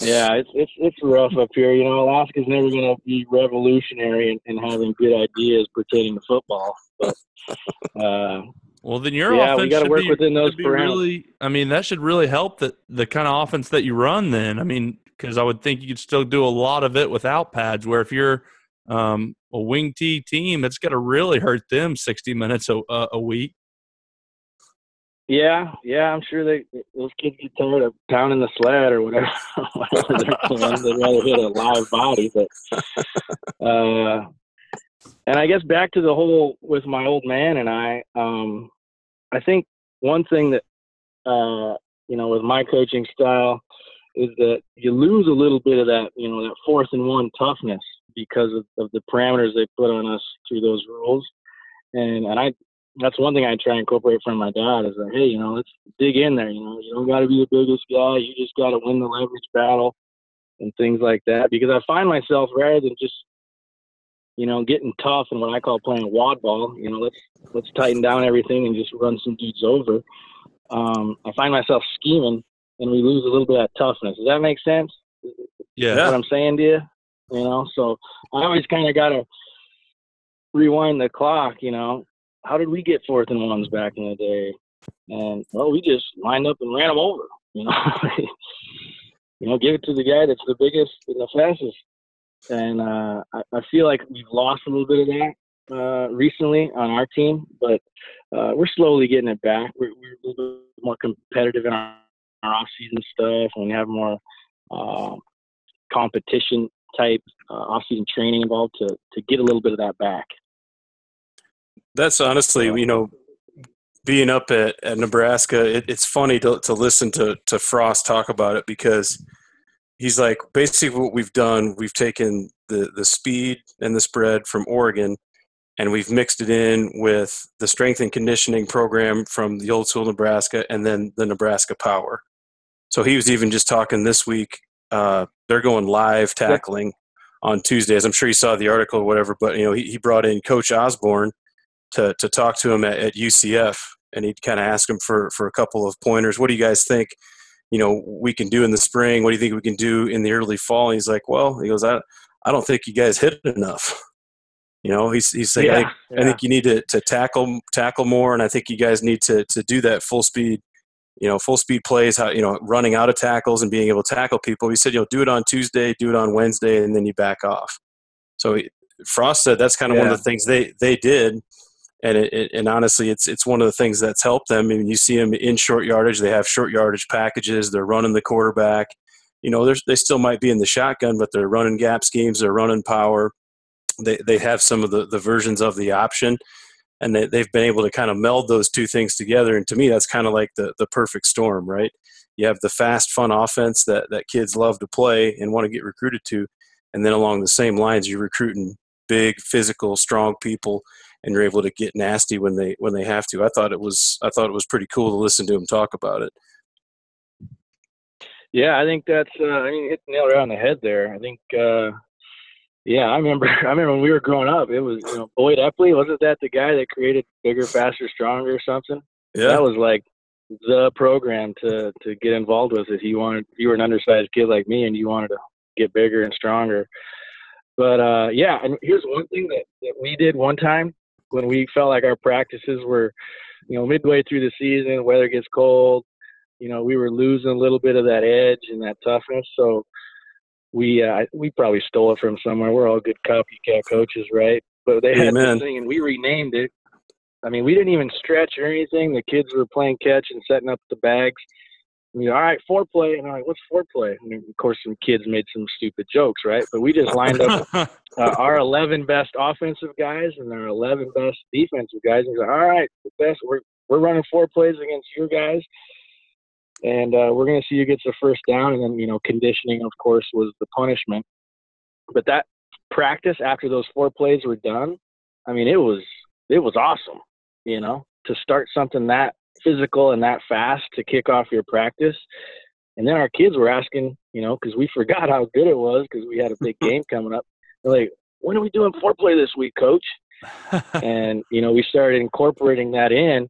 Yeah, it's it's it's rough up here. You know, Alaska's never going to be revolutionary in, in, having good ideas pertaining to football. But uh, well, then your yeah, offense we got to work be, within those parameters. Really, I mean, that should really help the the kind of offense that you run. Then, I mean, because I would think you could still do a lot of it without pads. Where if you're um, a wing T team, it's going to really hurt them sixty minutes a, a week. Yeah, yeah, I'm sure they those kids get tired of pounding the sled or whatever. They'd rather hit a live body, but uh, and I guess back to the whole with my old man and I. Um, I think one thing that uh, you know with my coaching style is that you lose a little bit of that you know that fourth and one toughness because of, of the parameters they put on us through those rules. And and I that's one thing I try and incorporate from my dad is like, hey, you know, let's dig in there. You know, you don't got to be the biggest guy. You just got to win the leverage battle and things like that. Because I find myself rather than just you know getting tough and what I call playing wad ball. You know, let's let's tighten down everything and just run some dudes over. Um, I find myself scheming and we lose a little bit of toughness. Does that make sense? Yeah. That's what I'm saying to you, you know. So I always kind of got to rewind the clock. You know, how did we get fourth and ones back in the day? And well, we just lined up and ran them over. You know, you know, give it to the guy that's the biggest and the fastest. And uh, I, I feel like we've lost a little bit of that uh, recently on our team, but uh, we're slowly getting it back. We're, we're a little bit more competitive in our, our off-season stuff, and we have more uh, competition type uh, off-season training involved to to get a little bit of that back. That's honestly, you know, being up at, at Nebraska, it, it's funny to, to listen to, to Frost talk about it because he's like, basically what we've done, we've taken the, the speed and the spread from Oregon and we've mixed it in with the strength and conditioning program from the old school Nebraska and then the Nebraska power. So he was even just talking this week. Uh, they're going live tackling on Tuesdays. I'm sure you saw the article or whatever, but you know he, he brought in Coach Osborne to to talk to him at, at UCF, and he'd kind of ask him for for a couple of pointers. What do you guys think? You know, we can do in the spring. What do you think we can do in the early fall? And he's like, well, he goes, I I don't think you guys hit enough. You know, he's he's saying, yeah, I, think, yeah. I think you need to, to tackle tackle more, and I think you guys need to to do that full speed. You know, full speed plays, how you know, running out of tackles and being able to tackle people. He said, you know, do it on Tuesday, do it on Wednesday, and then you back off. So he, Frost said that's kind of yeah. one of the things they they did, and it, it, and honestly, it's it's one of the things that's helped them. I mean, you see them in short yardage; they have short yardage packages. They're running the quarterback. You know, they still might be in the shotgun, but they're running gap schemes. They're running power they, they have some of the, the versions of the option and they, they've been able to kind of meld those two things together and to me that's kind of like the, the perfect storm right you have the fast fun offense that, that kids love to play and want to get recruited to and then along the same lines you're recruiting big physical strong people and you're able to get nasty when they when they have to i thought it was i thought it was pretty cool to listen to him talk about it yeah i think that's uh, i mean hit the nail right on the head there i think uh yeah, I remember. I remember when we were growing up. It was you know Boyd Epley. Wasn't that the guy that created Bigger, Faster, Stronger or something? Yeah, that was like the program to to get involved with. If you wanted, you were an undersized kid like me, and you wanted to get bigger and stronger. But uh, yeah, and here's one thing that, that we did one time when we felt like our practices were, you know, midway through the season, weather gets cold, you know, we were losing a little bit of that edge and that toughness. So we uh, we probably stole it from somewhere. We're all good copycat coaches, right? But they had Amen. this thing, and we renamed it. I mean, we didn't even stretch or anything. The kids were playing catch and setting up the bags. We all right, foreplay, and I'm like, what's foreplay? And of course, some kids made some stupid jokes, right? But we just lined up uh, our 11 best offensive guys and our 11 best defensive guys, and like, all right, the best. We're we're running four plays against your guys and uh, we're going to see who gets the first down. And then, you know, conditioning, of course, was the punishment. But that practice after those four plays were done, I mean, it was it was awesome. You know, to start something that physical and that fast to kick off your practice. And then our kids were asking, you know, because we forgot how good it was because we had a big game coming up. They're like, when are we doing foreplay this week, coach? and, you know, we started incorporating that in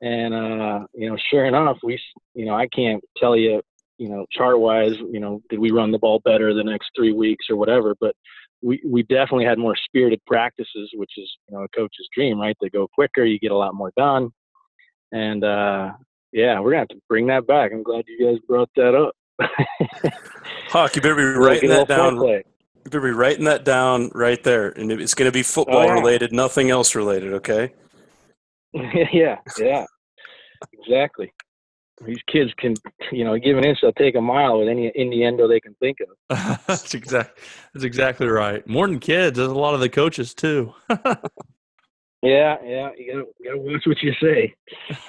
and uh, you know, sure enough, we you know I can't tell you you know chart wise you know did we run the ball better the next three weeks or whatever, but we we definitely had more spirited practices, which is you know a coach's dream, right? They go quicker, you get a lot more done, and uh, yeah, we're gonna have to bring that back. I'm glad you guys brought that up. Hawk, you better be writing that down. You better be writing that down right there, and it's going to be football oh, yeah. related, nothing else related. Okay. yeah, yeah. exactly. These kids can, you know, give an inch, they'll take a mile with any innuendo they can think of. that's exactly that's exactly right. More than kids, there's a lot of the coaches too. Yeah, yeah, you gotta, you gotta watch what you say.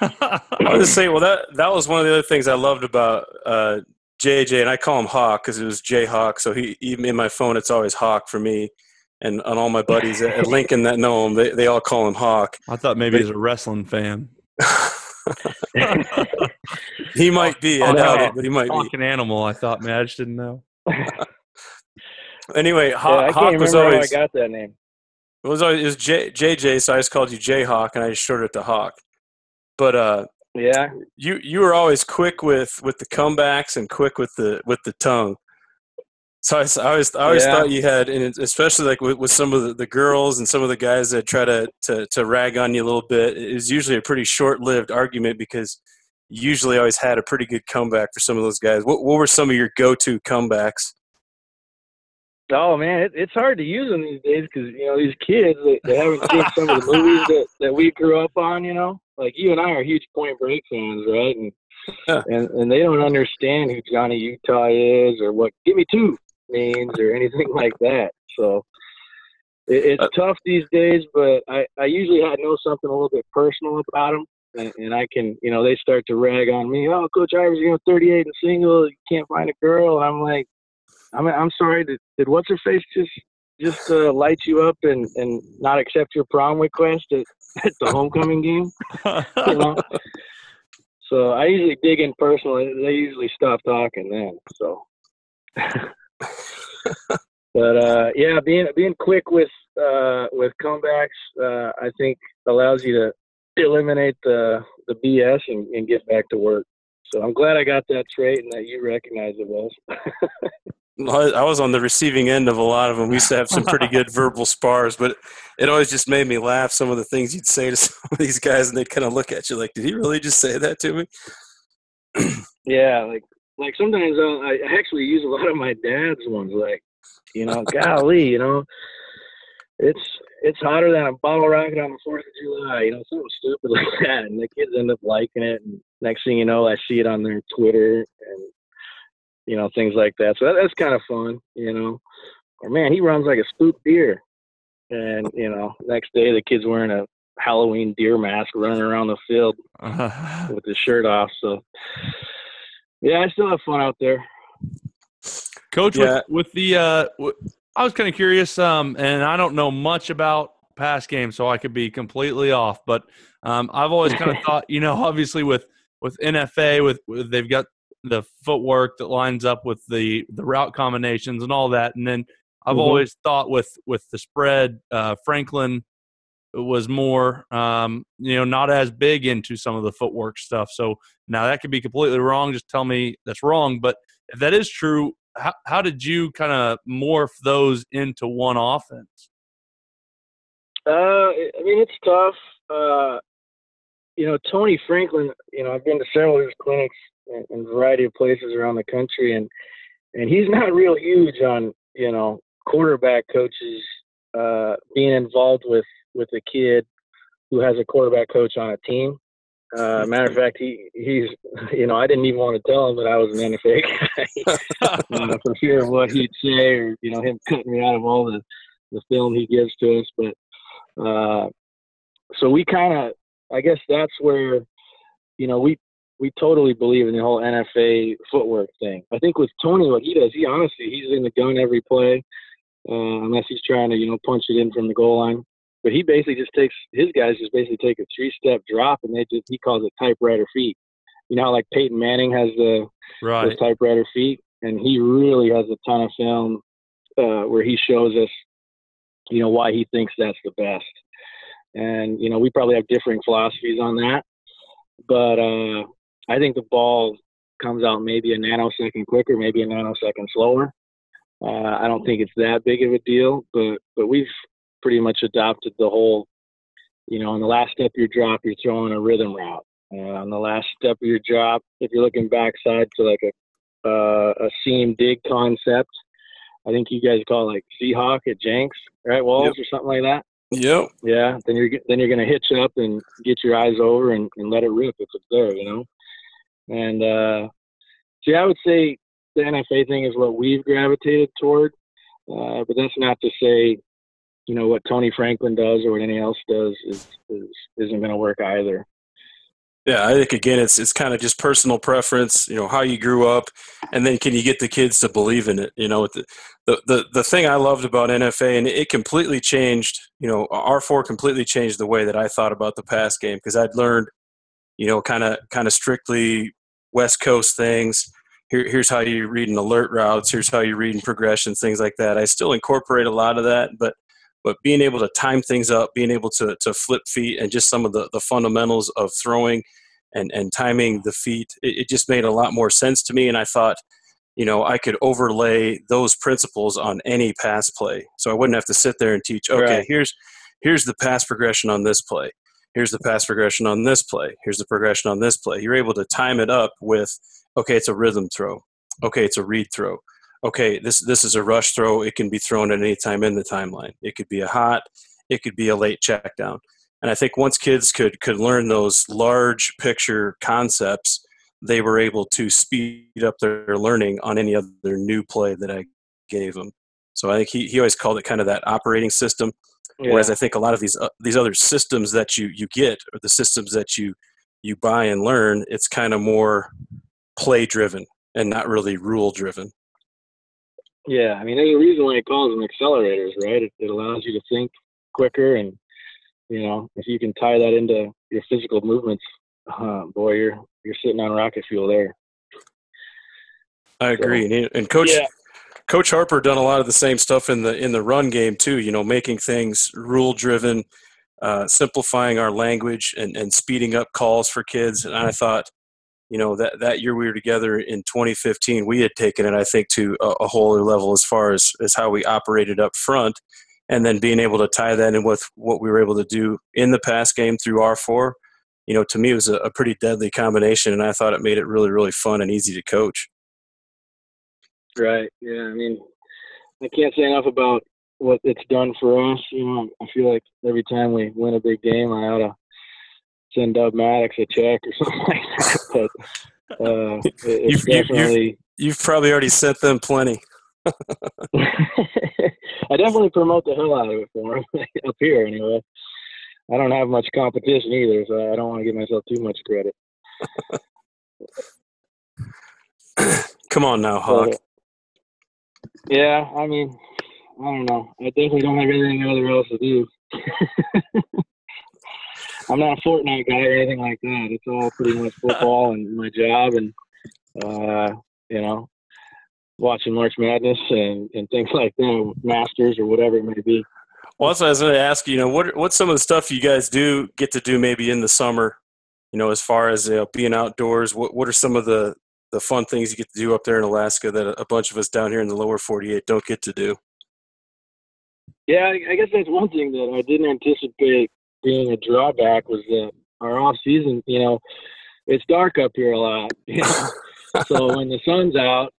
I was to say, well, that that was one of the other things I loved about uh, JJ, and I call him Hawk because it was J Hawk. So he even in my phone, it's always Hawk for me and, and all my buddies at, Lincoln that know him, they, they all call him Hawk. I thought maybe but, he's a wrestling fan. he might be. I doubt it, but he might Hawk be. an animal. I thought, man, I just didn't know. anyway, Hawk, yeah, Hawk was always. I got that name. It was always it was J, JJ, so I just called you Jayhawk, and I just shorted it to Hawk. But uh, yeah, you you were always quick with with the comebacks and quick with the with the tongue. So I, I always, I always yeah. thought you had, and especially like with, with some of the, the, girls and some of the guys that try to, to, to rag on you a little bit, it was usually a pretty short-lived argument because you usually always had a pretty good comeback for some of those guys. What, what were some of your go-to comebacks? Oh man, it, it's hard to use them these days because you know these kids they, they haven't seen some of the movies that, that we grew up on. You know, like you and I are huge Point Break fans, right? And yeah. and and they don't understand who Johnny Utah is or what. Give me two means or anything like that. So it, it's uh, tough these days, but I, I usually I know something a little bit personal about them. And, and I can, you know, they start to rag on me. Oh, Coach Ivers, you know, 38 and single, you can't find a girl. And I'm like, I mean, I'm sorry. Did, did what's her face just just uh, light you up and and not accept your prom request at, at the homecoming game? you know. So I usually dig in personally. They usually stop talking then. So. but uh, yeah, being being quick with uh, with comebacks, uh, I think allows you to eliminate the the BS and, and, get back to work. So I'm glad I got that trait and that you recognize it, Wells. I was on the receiving end of a lot of them. We used to have some pretty good verbal spars, but it always just made me laugh. Some of the things you'd say to some of these guys, and they'd kind of look at you like, "Did he really just say that to me?" yeah, like like sometimes uh, I actually use a lot of my dad's ones. Like, you know, golly, you know, it's it's hotter than a bottle rocket on the Fourth of July. You know, something stupid like that, and the kids end up liking it. And next thing you know, I see it on their Twitter and you know things like that. So that, that's kind of fun, you know. Or man, he runs like a spook deer, and you know, next day the kid's wearing a Halloween deer mask running around the field with his shirt off. So yeah, I still have fun out there. Coach, yeah. with, with the, uh, I was kind of curious, um, and I don't know much about pass game, so I could be completely off. But um, I've always kind of thought, you know, obviously with with NFA, with, with they've got the footwork that lines up with the the route combinations and all that, and then I've mm-hmm. always thought with with the spread, uh, Franklin was more, um, you know, not as big into some of the footwork stuff. So now that could be completely wrong. Just tell me that's wrong. But if that is true, how, how did you kind of morph those into one offense? Uh, I mean, it's tough. Uh, you know, Tony Franklin. You know, I've been to several of his clinics in, a variety of places around the country, and and he's not real huge on you know quarterback coaches uh, being involved with with a kid who has a quarterback coach on a team. Uh, matter of fact, he he's you know I didn't even want to tell him that I was an NFA guy uh, for fear of what he'd say or you know him cutting me out of all the the film he gives to us. But uh, so we kind of I guess that's where you know we we totally believe in the whole NFA footwork thing. I think with Tony, what he does, he honestly he's in the gun every play, uh, unless he's trying to you know punch it in from the goal line. But he basically just takes his guys just basically take a three step drop and they just he calls it typewriter feet. You know like Peyton Manning has the right. typewriter feet, and he really has a ton of film uh, where he shows us, you know, why he thinks that's the best. And you know, we probably have differing philosophies on that, but uh, I think the ball comes out maybe a nanosecond quicker, maybe a nanosecond slower. Uh, I don't think it's that big of a deal, but but we've pretty much adopted the whole, you know, on the last step of your drop, you're throwing a rhythm route. Uh, on the last step of your drop, if you're looking backside to like a uh, a seam dig concept, I think you guys call it like Seahawk at Jenks, right, Walls yep. or something like that. Yep. Yeah. Then you're then you're gonna hitch up and get your eyes over and, and let it rip if it's there, you know. And uh, see, I would say the NFA thing is what we've gravitated toward, uh, but that's not to say, you know, what Tony Franklin does or what anyone else does is, is isn't going to work either. Yeah, I think again, it's it's kind of just personal preference. You know, how you grew up, and then can you get the kids to believe in it? You know, the the the, the thing I loved about NFA, and it completely changed. You know, R four completely changed the way that I thought about the pass game because I'd learned, you know, kind of kind of strictly West Coast things. Here, here's how you read an alert routes. Here's how you read in progressions, things like that. I still incorporate a lot of that, but but being able to time things up, being able to, to flip feet, and just some of the, the fundamentals of throwing and, and timing the feet, it, it just made a lot more sense to me. And I thought, you know, I could overlay those principles on any pass play. So I wouldn't have to sit there and teach, okay, right. here's here's the pass progression on this play. Here's the pass progression on this play. Here's the progression on this play. You're able to time it up with, okay, it's a rhythm throw. Okay, it's a read throw okay, this this is a rush throw. It can be thrown at any time in the timeline. It could be a hot. It could be a late check down. And I think once kids could could learn those large picture concepts, they were able to speed up their learning on any other new play that I gave them. So I think he, he always called it kind of that operating system. Yeah. Whereas I think a lot of these uh, these other systems that you you get or the systems that you you buy and learn, it's kind of more play driven and not really rule driven. Yeah, I mean, there's a reason why it calls them accelerators, right? It, it allows you to think quicker, and you know, if you can tie that into your physical movements, uh, boy, you're you're sitting on rocket fuel there. I agree, so, and Coach yeah. Coach Harper done a lot of the same stuff in the in the run game too. You know, making things rule driven, uh, simplifying our language, and and speeding up calls for kids. And I thought you know that that year we were together in 2015 we had taken it i think to a, a whole other level as far as as how we operated up front and then being able to tie that in with what we were able to do in the pass game through r4 you know to me it was a, a pretty deadly combination and i thought it made it really really fun and easy to coach right yeah i mean i can't say enough about what it's done for us you know i feel like every time we win a big game i ought to send Dub Maddox a check or something like that. But uh, it's you've, definitely you've, you've probably already sent them plenty. I definitely promote the hell out of it for them up here anyway. I don't have much competition either, so I don't want to give myself too much credit. Come on now, Hawk. Yeah, I mean, I don't know. I definitely don't have anything other else to do. I'm not a Fortnite guy or anything like that. It's all pretty much football and my job, and uh, you know, watching March Madness and, and things like that, Masters or whatever it may be. Well, that's what I was going to ask you. You know, what what's some of the stuff you guys do get to do maybe in the summer? You know, as far as you know, being outdoors, what what are some of the the fun things you get to do up there in Alaska that a bunch of us down here in the lower 48 don't get to do? Yeah, I guess that's one thing that I didn't anticipate being a drawback was that our off season, you know, it's dark up here a lot. You know? so when the sun's out,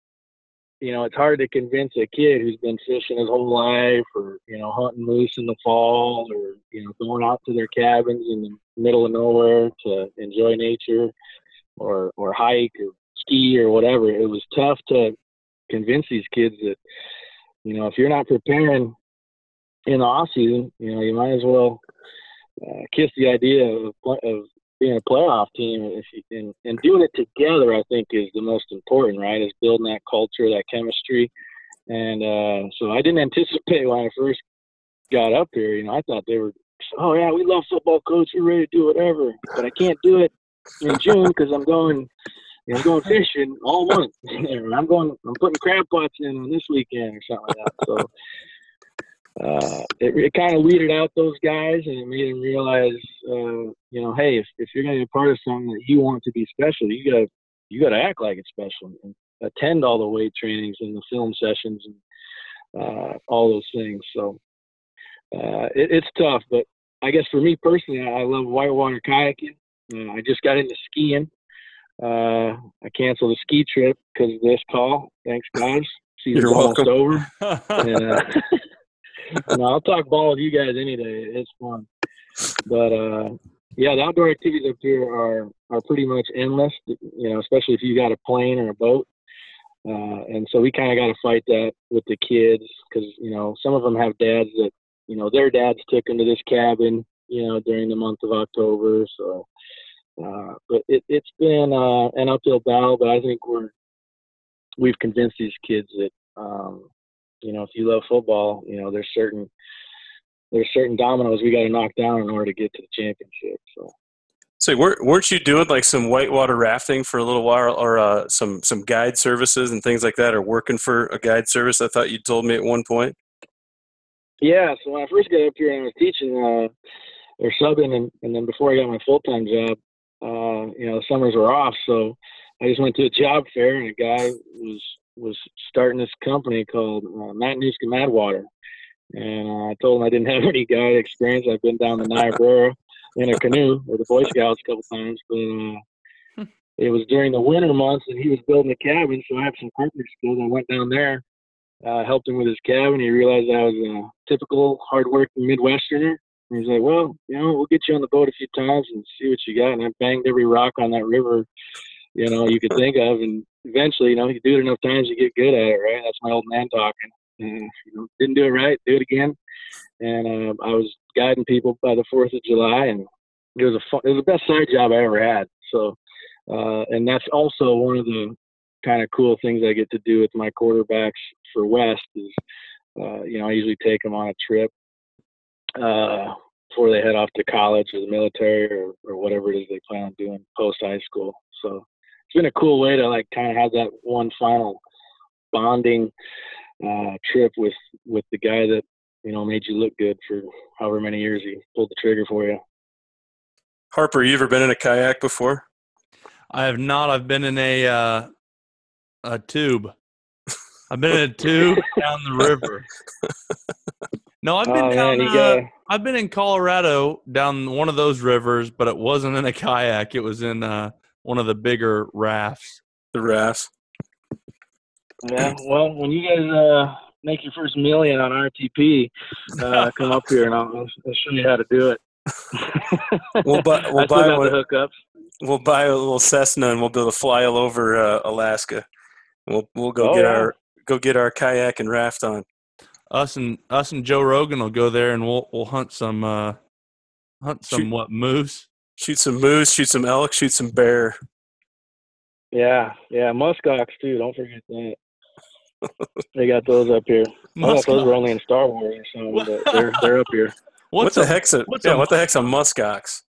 you know, it's hard to convince a kid who's been fishing his whole life or, you know, hunting moose in the fall or, you know, going out to their cabins in the middle of nowhere to enjoy nature or, or hike or ski or whatever. It was tough to convince these kids that, you know, if you're not preparing in the off season, you know, you might as well uh, kiss the idea of, of being a playoff team if you, and, and doing it together i think is the most important right is building that culture that chemistry and uh, so i didn't anticipate when i first got up here you know i thought they were oh yeah we love football coach we're ready to do whatever but i can't do it in june because i'm going know, I'm going fishing all month. I'm going. I'm putting crab pots in on this weekend or something like that. So uh, it, it kind of weeded out those guys and it made them realize, uh, you know, hey, if, if you're going to be a part of something that you want to be special, you got to you got to act like it's special and attend all the weight trainings and the film sessions and uh, all those things. So uh, it, it's tough, but I guess for me personally, I love whitewater kayaking. Uh, I just got into skiing. Uh, I canceled a ski trip because of this call. Thanks, guys. Season's almost over. and, no, I'll talk ball with you guys any day. It's fun. But uh, yeah, the outdoor activities up here are are pretty much endless. You know, especially if you got a plane or a boat. Uh, and so we kind of got to fight that with the kids because you know some of them have dads that you know their dads took them to this cabin you know during the month of October. So, uh, but it, it's been uh, an uphill battle. But I think we're we've convinced these kids that um, you know if you love football, you know there's certain there's certain dominoes we got to knock down in order to get to the championship. So. So weren't you doing like some whitewater rafting for a little while, or uh, some some guide services and things like that, or working for a guide service? I thought you told me at one point. Yeah, so when I first got up here and I was teaching uh, or subbing, and, and then before I got my full time job, uh, you know, the summers were off, so I just went to a job fair, and a guy was was starting this company called uh, Matanuska Madwater, and uh, I told him I didn't have any guide experience. I've been down the Niobrara in a canoe with the Boy Scouts a couple times, but uh, it was during the winter months, and he was building a cabin, so I have some carpentry skills. I went down there, uh, helped him with his cabin. He realized I was a typical hardworking Midwesterner. And he's like, "Well, you know, we'll get you on the boat a few times and see what you got." And I banged every rock on that river, you know, you could think of, and eventually, you know, you do it enough times, you get good at it, right? That's my old man talking. And, you know, didn't do it right, do it again. And uh, I was guiding people by the Fourth of July, and it was a fun, it was the best side job I ever had. So, uh, and that's also one of the kind of cool things I get to do with my quarterbacks for West is, uh, you know, I usually take them on a trip uh, before they head off to college or the military or, or whatever it is they plan on doing post high school. So it's been a cool way to like kind of have that one final bonding uh, trip with with the guy that you know made you look good for however many years he pulled the trigger for you. Harper, you ever been in a kayak before? I have not. I've been in a uh, a tube. I've been in a tube down the river. No, I've been oh, down. Man, uh, I've been in Colorado down one of those rivers, but it wasn't in a kayak. It was in uh, one of the bigger rafts. The rafts. Yeah. Well, when you guys uh, make your first million on RTP, uh, come up here and I'll, I'll, show you how to do it. we'll buy. We'll buy one, the hookups. We'll buy a little Cessna and we'll be able to fly all over uh, Alaska. We'll we'll go oh, get yeah. our go get our kayak and raft on. Us and us and Joe Rogan will go there and we'll we'll hunt some uh hunt some shoot, what moose. Shoot some moose, shoot some elk, shoot some bear. Yeah, yeah, muskox too. Don't forget that. they got those up here. I thought those were only in Star Wars or something, but they're they're up here. What's what the a, heck's a, yeah? A, what the heck's a muskox?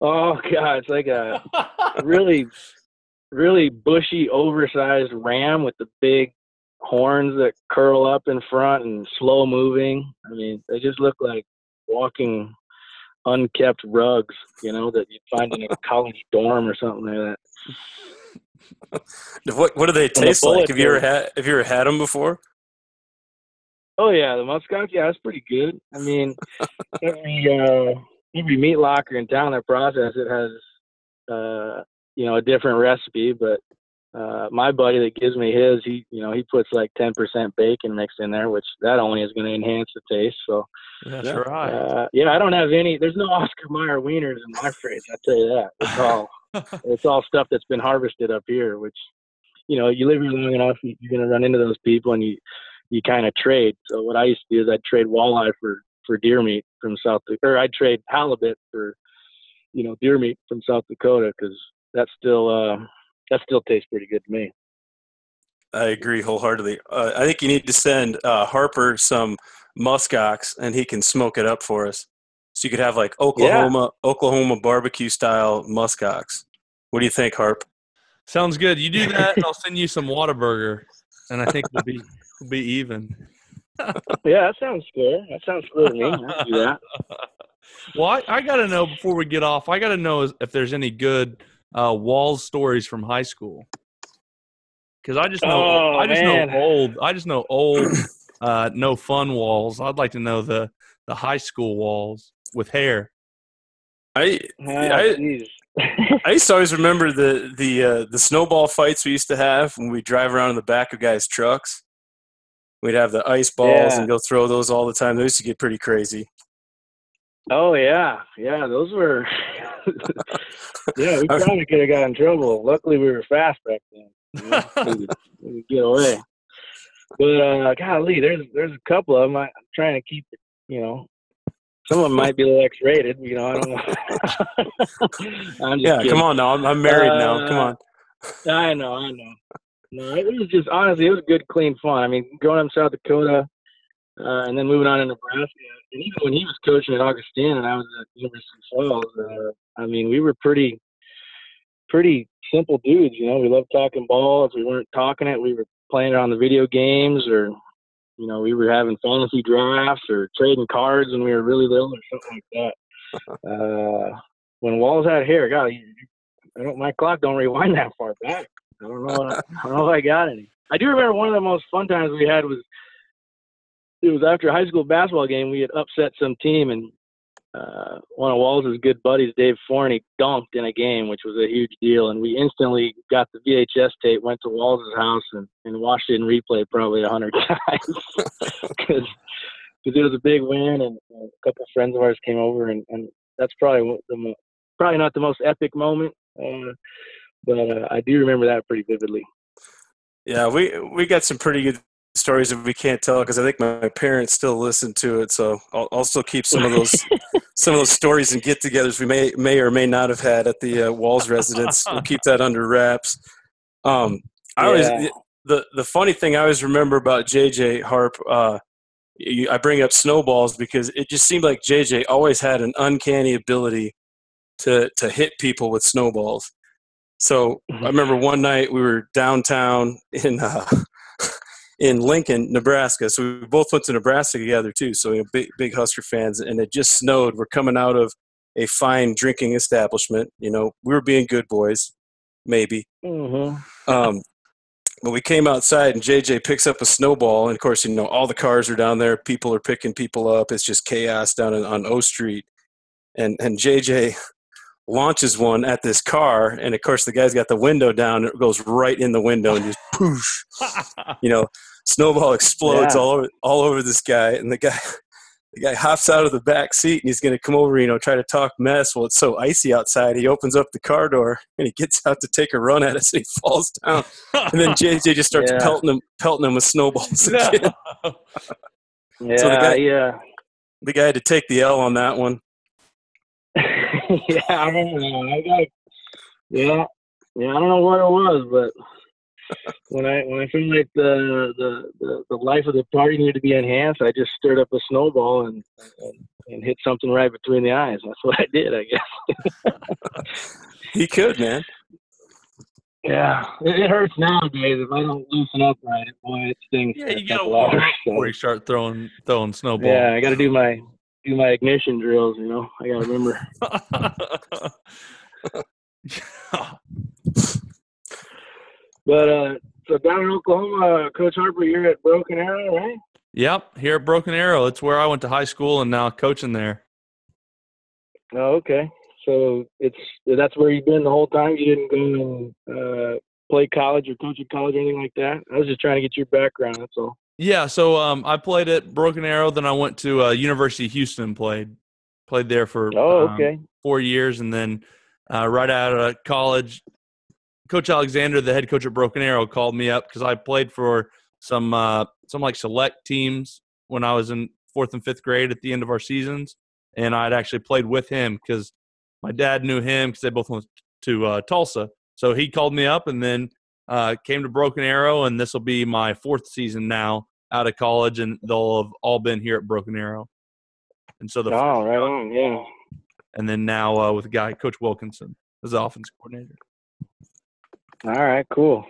Oh god, it's like a really really bushy, oversized ram with the big horns that curl up in front and slow moving. I mean, they just look like walking unkept rugs, you know, that you'd find in a college dorm or something like that. what what do they taste the like? Have you ever had have you ever had them before? Oh yeah, the muskox. Yeah, it's pretty good. I mean, every uh, every meat locker in town that process it has uh, you know a different recipe, but uh, my buddy that gives me his, he you know he puts like ten percent bacon mixed in there, which that only is going to enhance the taste. So that's yeah, right. Uh, yeah, I don't have any. There's no Oscar Mayer wieners in my fridge. I tell you that. It's all it's all stuff that's been harvested up here. Which you know you live here long enough, you're going to run into those people, and you you kind of trade. So what I used to do is I'd trade walleye for for deer meat from South Dakota, or I'd trade halibut for you know deer meat from South Dakota because that's still uh, that still tastes pretty good to me. I agree wholeheartedly. Uh, I think you need to send uh, Harper some muskox, and he can smoke it up for us. So you could have like Oklahoma yeah. Oklahoma barbecue style muskox. What do you think, Harp? Sounds good. You do that, and I'll send you some Whataburger, and I think we'll be we'll be even. yeah, that sounds good. That sounds good to me. I do that. Well, I, I got to know before we get off. I got to know if there's any good uh, Walls stories from high school? Because I just know oh, I just man. know old I just know old uh, no fun walls. I'd like to know the the high school walls with hair. I oh, I, I used to always remember the the uh, the snowball fights we used to have when we drive around in the back of guys' trucks. we'd have the ice balls Yeah. and go throw those all the time. Those used to get pretty crazy. Oh yeah, yeah, those were. yeah, we probably could have got in trouble. Luckily, we were fast back then. You know? we, could, we could get away. But uh, golly, there's there's a couple of them. I, I'm trying to keep it. You know, some of them might be a little X-rated. You know, I don't know. Yeah, kidding. come on now. I'm, I'm married now. Come Uh, on. I know, I know. No, it was just honestly, it was good, clean fun. I mean, growing up in South Dakota, uh, and then moving on to Nebraska, and even when he was coaching at Augustana and I was at University Falls, uh, I mean, we were pretty, pretty simple dudes. You know, we loved talking ball. If we weren't talking it, we were playing it on the video games, or you know, we were having fantasy drafts or trading cards when we were really little or something like that. Uh, when Walls had hair, God, you, I don't, my clock don't rewind that far back. I don't know. What, I don't know if I got any. I do remember one of the most fun times we had was it was after a high school basketball game. We had upset some team, and uh, one of Walls' good buddies, Dave Forney, dunked in a game, which was a huge deal. And we instantly got the VHS tape, went to Walls' house, and, and watched it in replay probably a hundred times because it was a big win, and, a couple of friends of ours came over, and, and that's probably the mo- probably not the most epic moment. Uh, but uh, I do remember that pretty vividly. Yeah, we we got some pretty good stories that we can't tell because I think my parents still listen to it. So I'll, I'll still keep some of those some of those stories and get-togethers we may may or may not have had at the uh, Walls residence. We'll keep that under wraps. Um, I always the the funny thing I always remember about JJ Harp. Uh, you, I bring up snowballs because it just seemed like JJ always had an uncanny ability to to hit people with snowballs. So I remember one night we were downtown in uh, in Lincoln, Nebraska. So we both went to Nebraska together too. So we were big big Husker fans, and it just snowed. We're coming out of a fine drinking establishment. You know, we were being good boys, maybe. Mm-hmm. Um, but we came outside, and JJ picks up a snowball, and of course, you know, all the cars are down there. People are picking people up. It's just chaos down in, on O Street, and and JJ launches one at this car, and of course, the guy's got the window down. It goes right in the window, and just poosh, you know, snowball explodes Yeah. all over all over this guy, and the guy. The guy hops out of the back seat and he's going to come over, you know, try to talk mess. Well, it's so icy outside. He opens up the car door and he gets out to take a run at us and he falls down. And then JJ just starts Yeah. pelting him, pelting him with snowballs. Again. Yeah, So the guy- yeah, The guy had to take the L on that one. yeah. I don't know. I got, yeah, yeah. I don't know what it was, but when I when I feel like the the, the, the life of the party needed to be enhanced, I just stirred up a snowball and, and and hit something right between the eyes. That's what I did, I guess. He could, man. Yeah, it, it hurts nowadays if I don't loosen up right. Boy, it stings. yeah, you gotta couple warm so. before you start throwing throwing snowballs. Yeah, I got to do my do my ignition drills. You know, I got to remember. But uh, so down in Oklahoma, Coach Harper, you're at Broken Arrow, right? yep, here at Broken Arrow. It's where I went to high school and now coaching there. Oh, okay. So it's that's where you've been the whole time. You didn't go and uh, play college or coach at college or anything like that. I was just trying to get your background. That's all. Yeah, so um, I played at Broken Arrow. Then I went to uh, University of Houston. played played there for Oh, um, okay. four years, and then uh, right out of college, Coach Alexander, the head coach at Broken Arrow, called me up because I played for some uh, some like select teams when I was in fourth and fifth grade at the end of our seasons, and I'd actually played with him because my dad knew him because they both went to uh, Tulsa. So he called me up, and then uh, came to Broken Arrow, and this will be my fourth season now out of college, and they'll have all been here at Broken Arrow. And so the Oh, right on. Yeah. and then now uh, with a guy, Coach Wilkinson, as the offense coordinator. All right. Cool.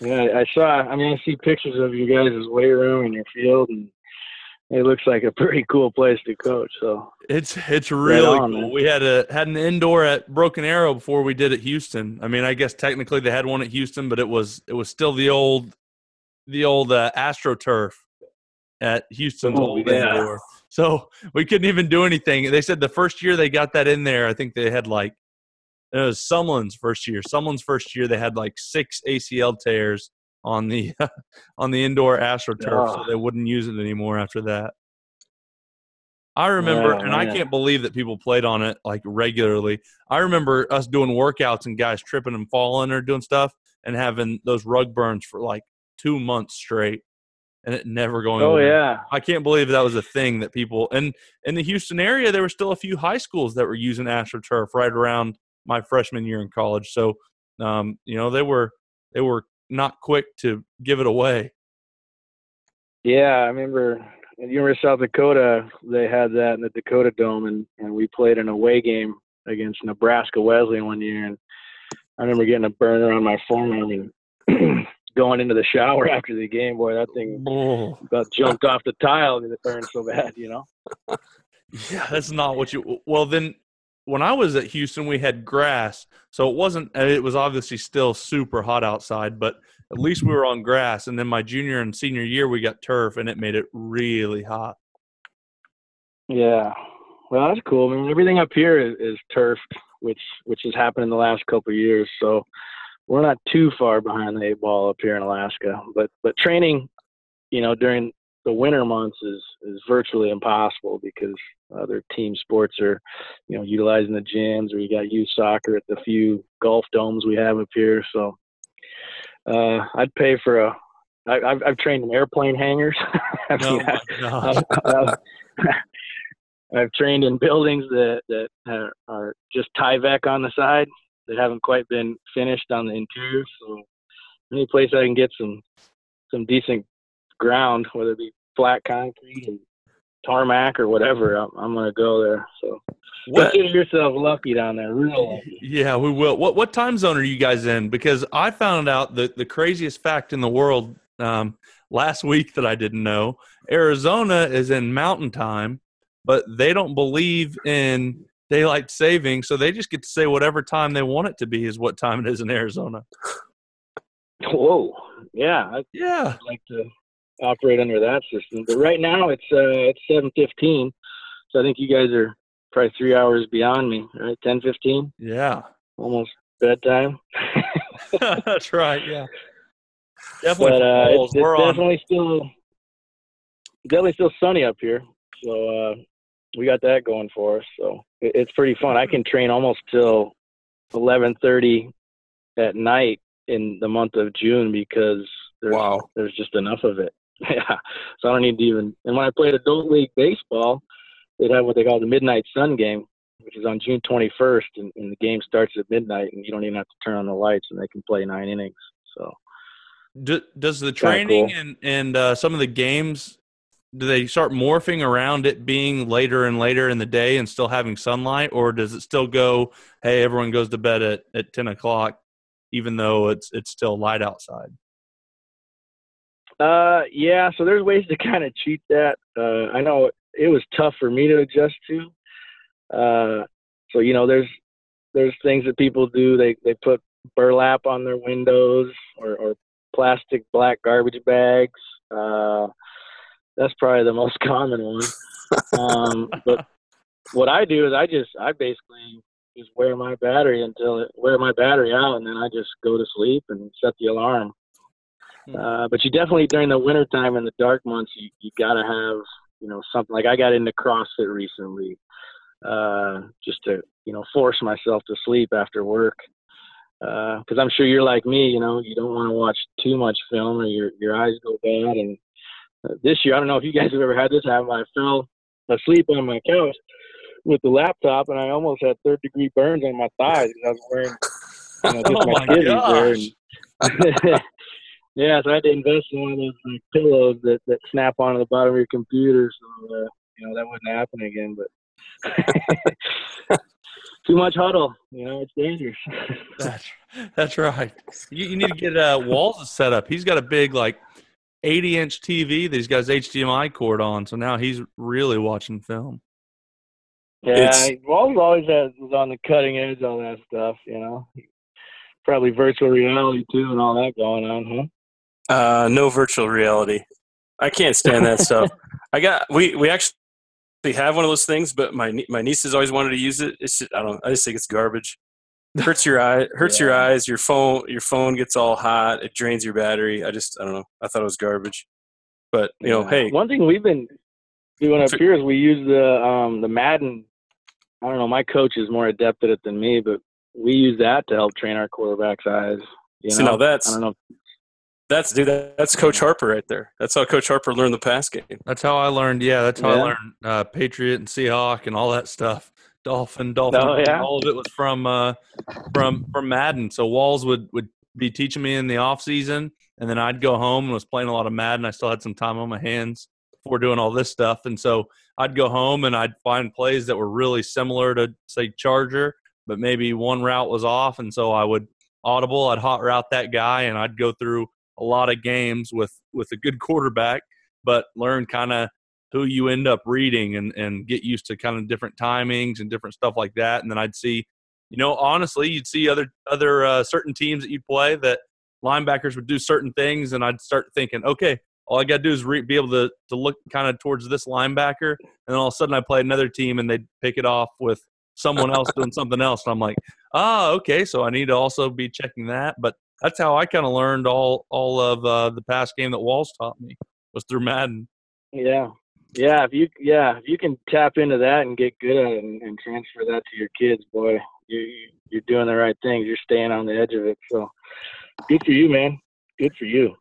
Yeah, I saw. I mean, I see pictures of you guys' weight room and your field, and it looks like a pretty cool place to coach. So It's it's really on, cool. man. We had a had an indoor at Broken Arrow before we did at Houston. I mean, I guess technically they had one at Houston, but it was it was still the old the old uh, AstroTurf at Houston's Oh, old yeah. indoor. So we couldn't even do anything. They said the first year they got that in there, I think they had like it was Sumlin's first year. Sumlin's first year they had like six ACL tears on the on the indoor astroturf, so they wouldn't use it anymore after that. I remember, Oh, and I can't believe that people played on it like regularly. I remember us doing workouts and guys tripping and falling or doing stuff and having those rug burns for like two months straight, and it never going. Oh away. yeah, I can't believe that was a thing that people and in the Houston area there were still a few high schools that were using AstroTurf right around my freshman year in college. So um, you know they were they were not quick to give it away. yeah. I remember at University of South Dakota they had that in the Dakota Dome, and and we played an away game against Nebraska Wesleyan one year, and I remember getting a burner on my forearm and going into the shower after the game. Boy, that thing Oh, about jumped off the tile because it burned so bad, you know. yeah, that's not what you. Well, then when I was at Houston, we had grass, so it wasn't. Uh, it was obviously still super hot outside, but at least we were on grass. And then my junior and senior year, we got turf, and it made it really hot. Yeah. Well, that's cool. I mean, everything up here is, is turfed, which which has happened in the last couple of years. So we're not too far behind the eight ball up here in Alaska. But but training, you know, during the winter months is is virtually impossible because other team sports are, you know, utilizing the gyms or you got youth soccer at the few golf domes we have up here. So uh, I'd pay for a. I, I've I've trained in airplane hangars. I Oh mean, gosh. I've, I've trained in buildings that that are, are just Tyvek on the side that haven't quite been finished on the interior. So any place I can get some some decent ground, whether it be flat concrete and tarmac or whatever, I'm, I'm gonna go there. So What, consider yourself lucky down there, real lucky. Yeah, we will. What what time zone are you guys in? Because I found out the the craziest fact in the world um, last week that I didn't know. Arizona is in Mountain Time, but they don't believe in daylight saving, so they just get to say whatever time they want it to be is what time it is in Arizona. Whoa, yeah, I'd Yeah, like to operate under that system. But right now it's uh it's seven fifteen, so I think you guys are probably three hours beyond me, right? Ten fifteen, yeah, almost bedtime. that's right. Yeah, definitely. but uh, it's, it's We're on. still definitely still sunny up here. So uh, we got that going for us. So it, it's pretty fun. I can train almost till eleven thirty at night in the month of June because there's Wow. there's just enough of it. Yeah. So I don't need to even. And when I played adult league baseball, they'd have what they call the midnight sun game, which is on June 21st, and, and the game starts at midnight, and you don't even have to turn on the lights, and they can play nine innings. So. Do, does the training cool. and and uh, some of the games do they start morphing around it being later and later in the day and still having sunlight, or does it still go? Hey, everyone goes to bed at, at ten o'clock, even though it's it's still light outside. Uh, yeah. So there's ways to kind of cheat that. Uh, I know it was tough for me to adjust to. Uh, so you know, there's there's things that people do. They they put burlap on their windows or, or plastic black garbage bags. Uh, that's probably the most common one. Um, but what I do is I just I basically just wear my battery until it wear my battery out, and then I just go to sleep and set the alarm. Uh, but you definitely during the winter time and the dark months, you you gotta have you know something like I got into CrossFit recently, uh, just to you know force myself to sleep after work. Because I'm sure you're like me, you know, you don't want to watch too much film or your your eyes go bad. And uh, this year, I don't know if you guys have ever had this happen. I fell asleep on my couch with the laptop, and I almost had third degree burns on my thighs because I was wearing you know, just Oh my my there. And yeah, so I had to invest in one of those like, pillows that, that snap onto the bottom of your computer, so uh, you know that wouldn't happen again. But too much Hudl, you know, it's dangerous. That's that's right. You, you need to get uh, Walls set up. He's got a big like eighty inch TV that he's got his HDMI cord on, so now he's really watching film. yeah, It's- Walls always has, was on the cutting edge, all that stuff, you know. Probably virtual reality too, and all that going on, huh? Uh, no virtual reality. I can't stand that stuff. I got we we actually have one of those things, but my my niece has always wanted to use it. It's just, I don't. I just think it's garbage. hurts your eye, hurts yeah. your eyes. Your phone, your phone gets all hot. It drains your battery. I just, I don't know. I thought it was garbage. But you know, hey, one thing we've been doing up here is we use the um the Madden. I don't know. My coach is more adept at it than me, but we use that to help train our quarterback's eyes. You know? See, now that's I don't know. That's dude. That's Coach Harper right there. That's how Coach Harper learned the pass game. That's how I learned. Yeah, that's how yeah. I learned uh, Patriot and Seahawk and all that stuff. Dolphin, Dolphin. Oh, yeah. All of it was from uh, from from Madden. So Walls would would be teaching me in the off season, and then I'd go home and was playing a lot of Madden. I still had some time on my hands before doing all this stuff, and so I'd go home and I'd find plays that were really similar to say Charger, but maybe one route was off, and so I would audible. I'd hot route that guy, and I'd go through a lot of games with with a good quarterback, but learn kind of who you end up reading and and get used to kind of different timings and different stuff like that. And then I'd see, you know, honestly, you'd see other other uh, certain teams that you'd play that linebackers would do certain things, and I'd start thinking, okay, all I got to do is re- be able to to look kind of towards this linebacker, and then all of a sudden I play another team and they'd pick it off with someone else doing something else, and I'm like, ah, okay, so I need to also be checking that, but that's how I kind of learned all all of uh, the pass game that Walls taught me was through Madden. Yeah, yeah. If you yeah, if you can tap into that and get good at it and, and transfer that to your kids, boy, you you're doing the right things. You're staying on the edge of it. So good for you, man. Good for you.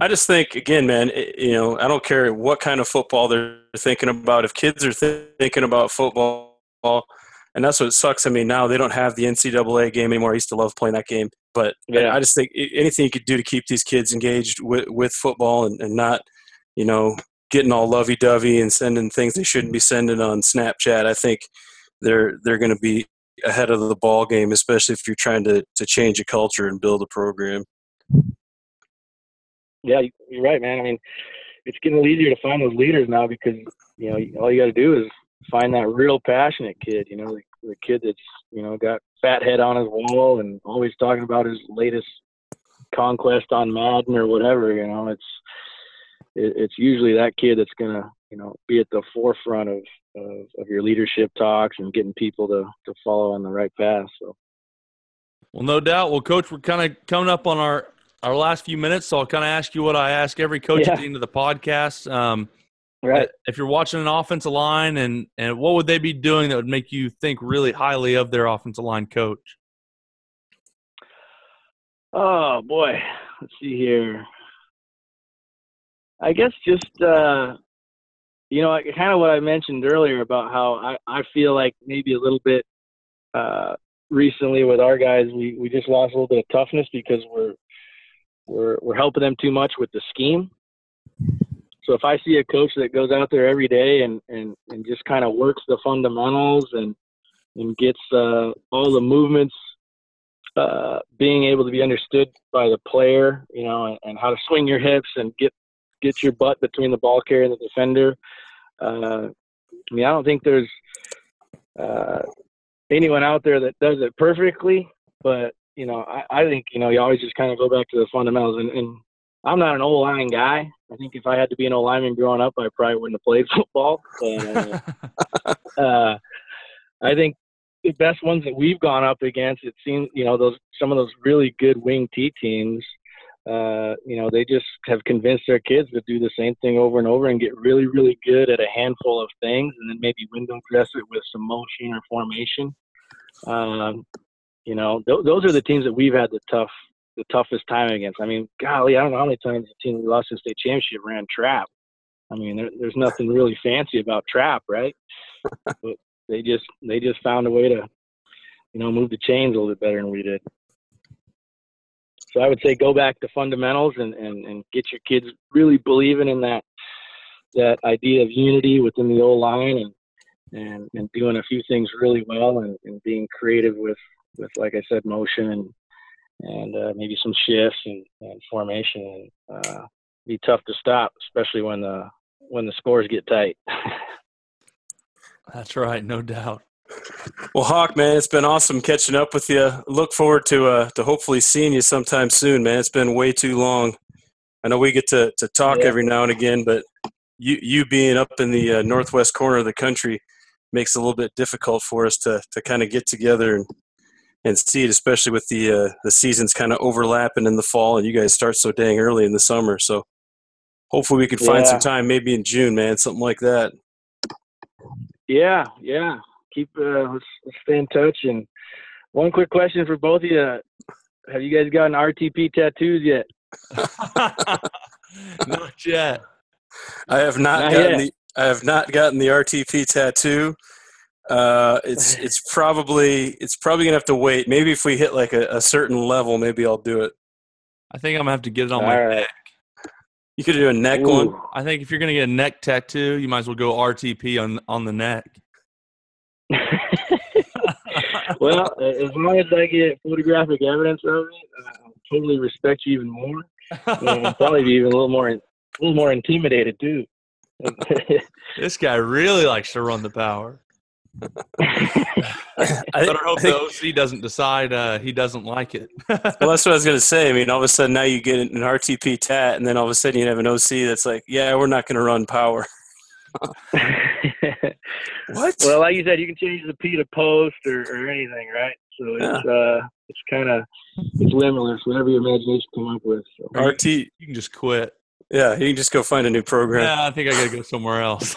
I just think again, man. You know, I don't care what kind of football they're thinking about. If kids are th- thinking about football, and that's what sucks. I mean, now they don't have the NCAA game anymore. I used to love playing that game. But yeah. I just think anything you could do to keep these kids engaged with, with football and, and not, you know, getting all lovey dovey and sending things they shouldn't be sending on Snapchat, I think they're they're going to be ahead of the ball game, especially if you're trying to to change a culture and build a program. Yeah, you're right, man. I mean, it's getting easier to find those leaders now because you know all you got to do is find that real passionate kid. You know, the, the kid that's you know got Fathead on his wall and always talking about his latest conquest on Madden or whatever. You know, it's it, it's usually that kid that's gonna you know be at the forefront of, of of your leadership talks and getting people to to follow on the right path. So. Well, no doubt. Well, coach, we're kind of coming up on our our last few minutes, so I'll kind of ask you what I ask every coach yeah. at the end of the podcast. Um, right. If you're watching an offensive line, and and what would they be doing that would make you think really highly of their offensive line coach? Oh boy, let's see here. I guess just uh, you know, kind of what I mentioned earlier about how I, I feel like maybe a little bit uh, recently with our guys, we, we just lost a little bit of toughness because we're we're we're helping them too much with the scheme. So if I see a coach that goes out there every day and and, and just kind of works the fundamentals and and gets uh, all the movements uh, being able to be understood by the player, you know, and, and, how to swing your hips and get get your butt between the ball carrier and the defender. Uh, I mean, I don't think there's uh, anyone out there that does it perfectly, but you know, I, I think you know you always just kind of go back to the fundamentals. And, and I'm not an O line guy. I think if I had to be an O lineman growing up, I probably wouldn't have played football. Uh, uh, I think the best ones that we've gone up against, it seems you know those some of those really good wing T teams. Uh, you know, they just have convinced their kids to do the same thing over and over and get really, really good at a handful of things, and then maybe window dress it with some motion or formation. Um, you know, th- those are the teams that we've had the tough, the toughest time against. I mean, golly, I don't know how many times the team we lost in state championship ran trap. I mean, there, there's nothing really fancy about trap, right? but they just they just found a way to, you know, move the chains a little bit better than we did. So I would say go back to fundamentals and, and, and get your kids really believing in that that idea of unity within the O line and and, and doing a few things really well and, and being creative with with like I said, motion and and uh, maybe some shifts and, and formation, and uh, be tough to stop, especially when the when the scores get tight. That's right, no doubt. Well, Hawk, man, it's been awesome catching up with you. Look forward to uh, to hopefully seeing you sometime soon, man. It's been way too long. I know we get to, to talk yeah. every now and again, but you you being up in the uh, northwest corner of the country makes it a little bit difficult for us to to kind of get together and and see it, especially with the uh, the seasons kind of overlapping in the fall, and you guys start so dang early in the summer. So hopefully we can find Yeah. some time, maybe in June, man, something like that. Yeah, yeah. Keep uh, let's, let's stay in touch. And one quick question for both of you: Have you guys gotten RTP tattoos yet? Not yet. I have not, Not gotten yet. the I have not gotten the RTP tattoo. Uh, it's it's probably it's probably gonna have to wait. Maybe if we hit like a, a certain level, maybe I'll do it. I think I'm gonna have to get it on All my right. neck. You could do a neck one. I think if you're gonna get a neck tattoo, you might as well go RTP on on the neck. well, as long as I get photographic evidence of it, uh, I'll totally respect you even more. I'll probably be even a little more, a little more intimidated too. this guy really likes to run the power. I, Better hope the OC doesn't decide uh, he doesn't like it. well, that's what I was gonna say. I mean, all of a sudden now you get an RTP tat, and then all of a sudden you have an OC that's like, yeah, we're not gonna run power. What? well, like you said, you can change the P to post or, or anything, right? So it's uh, it's kind of it's limitless, whatever your imagination come up with. So. RT, you can just quit. yeah, you can just go find a new program. Yeah, I think I gotta go somewhere else.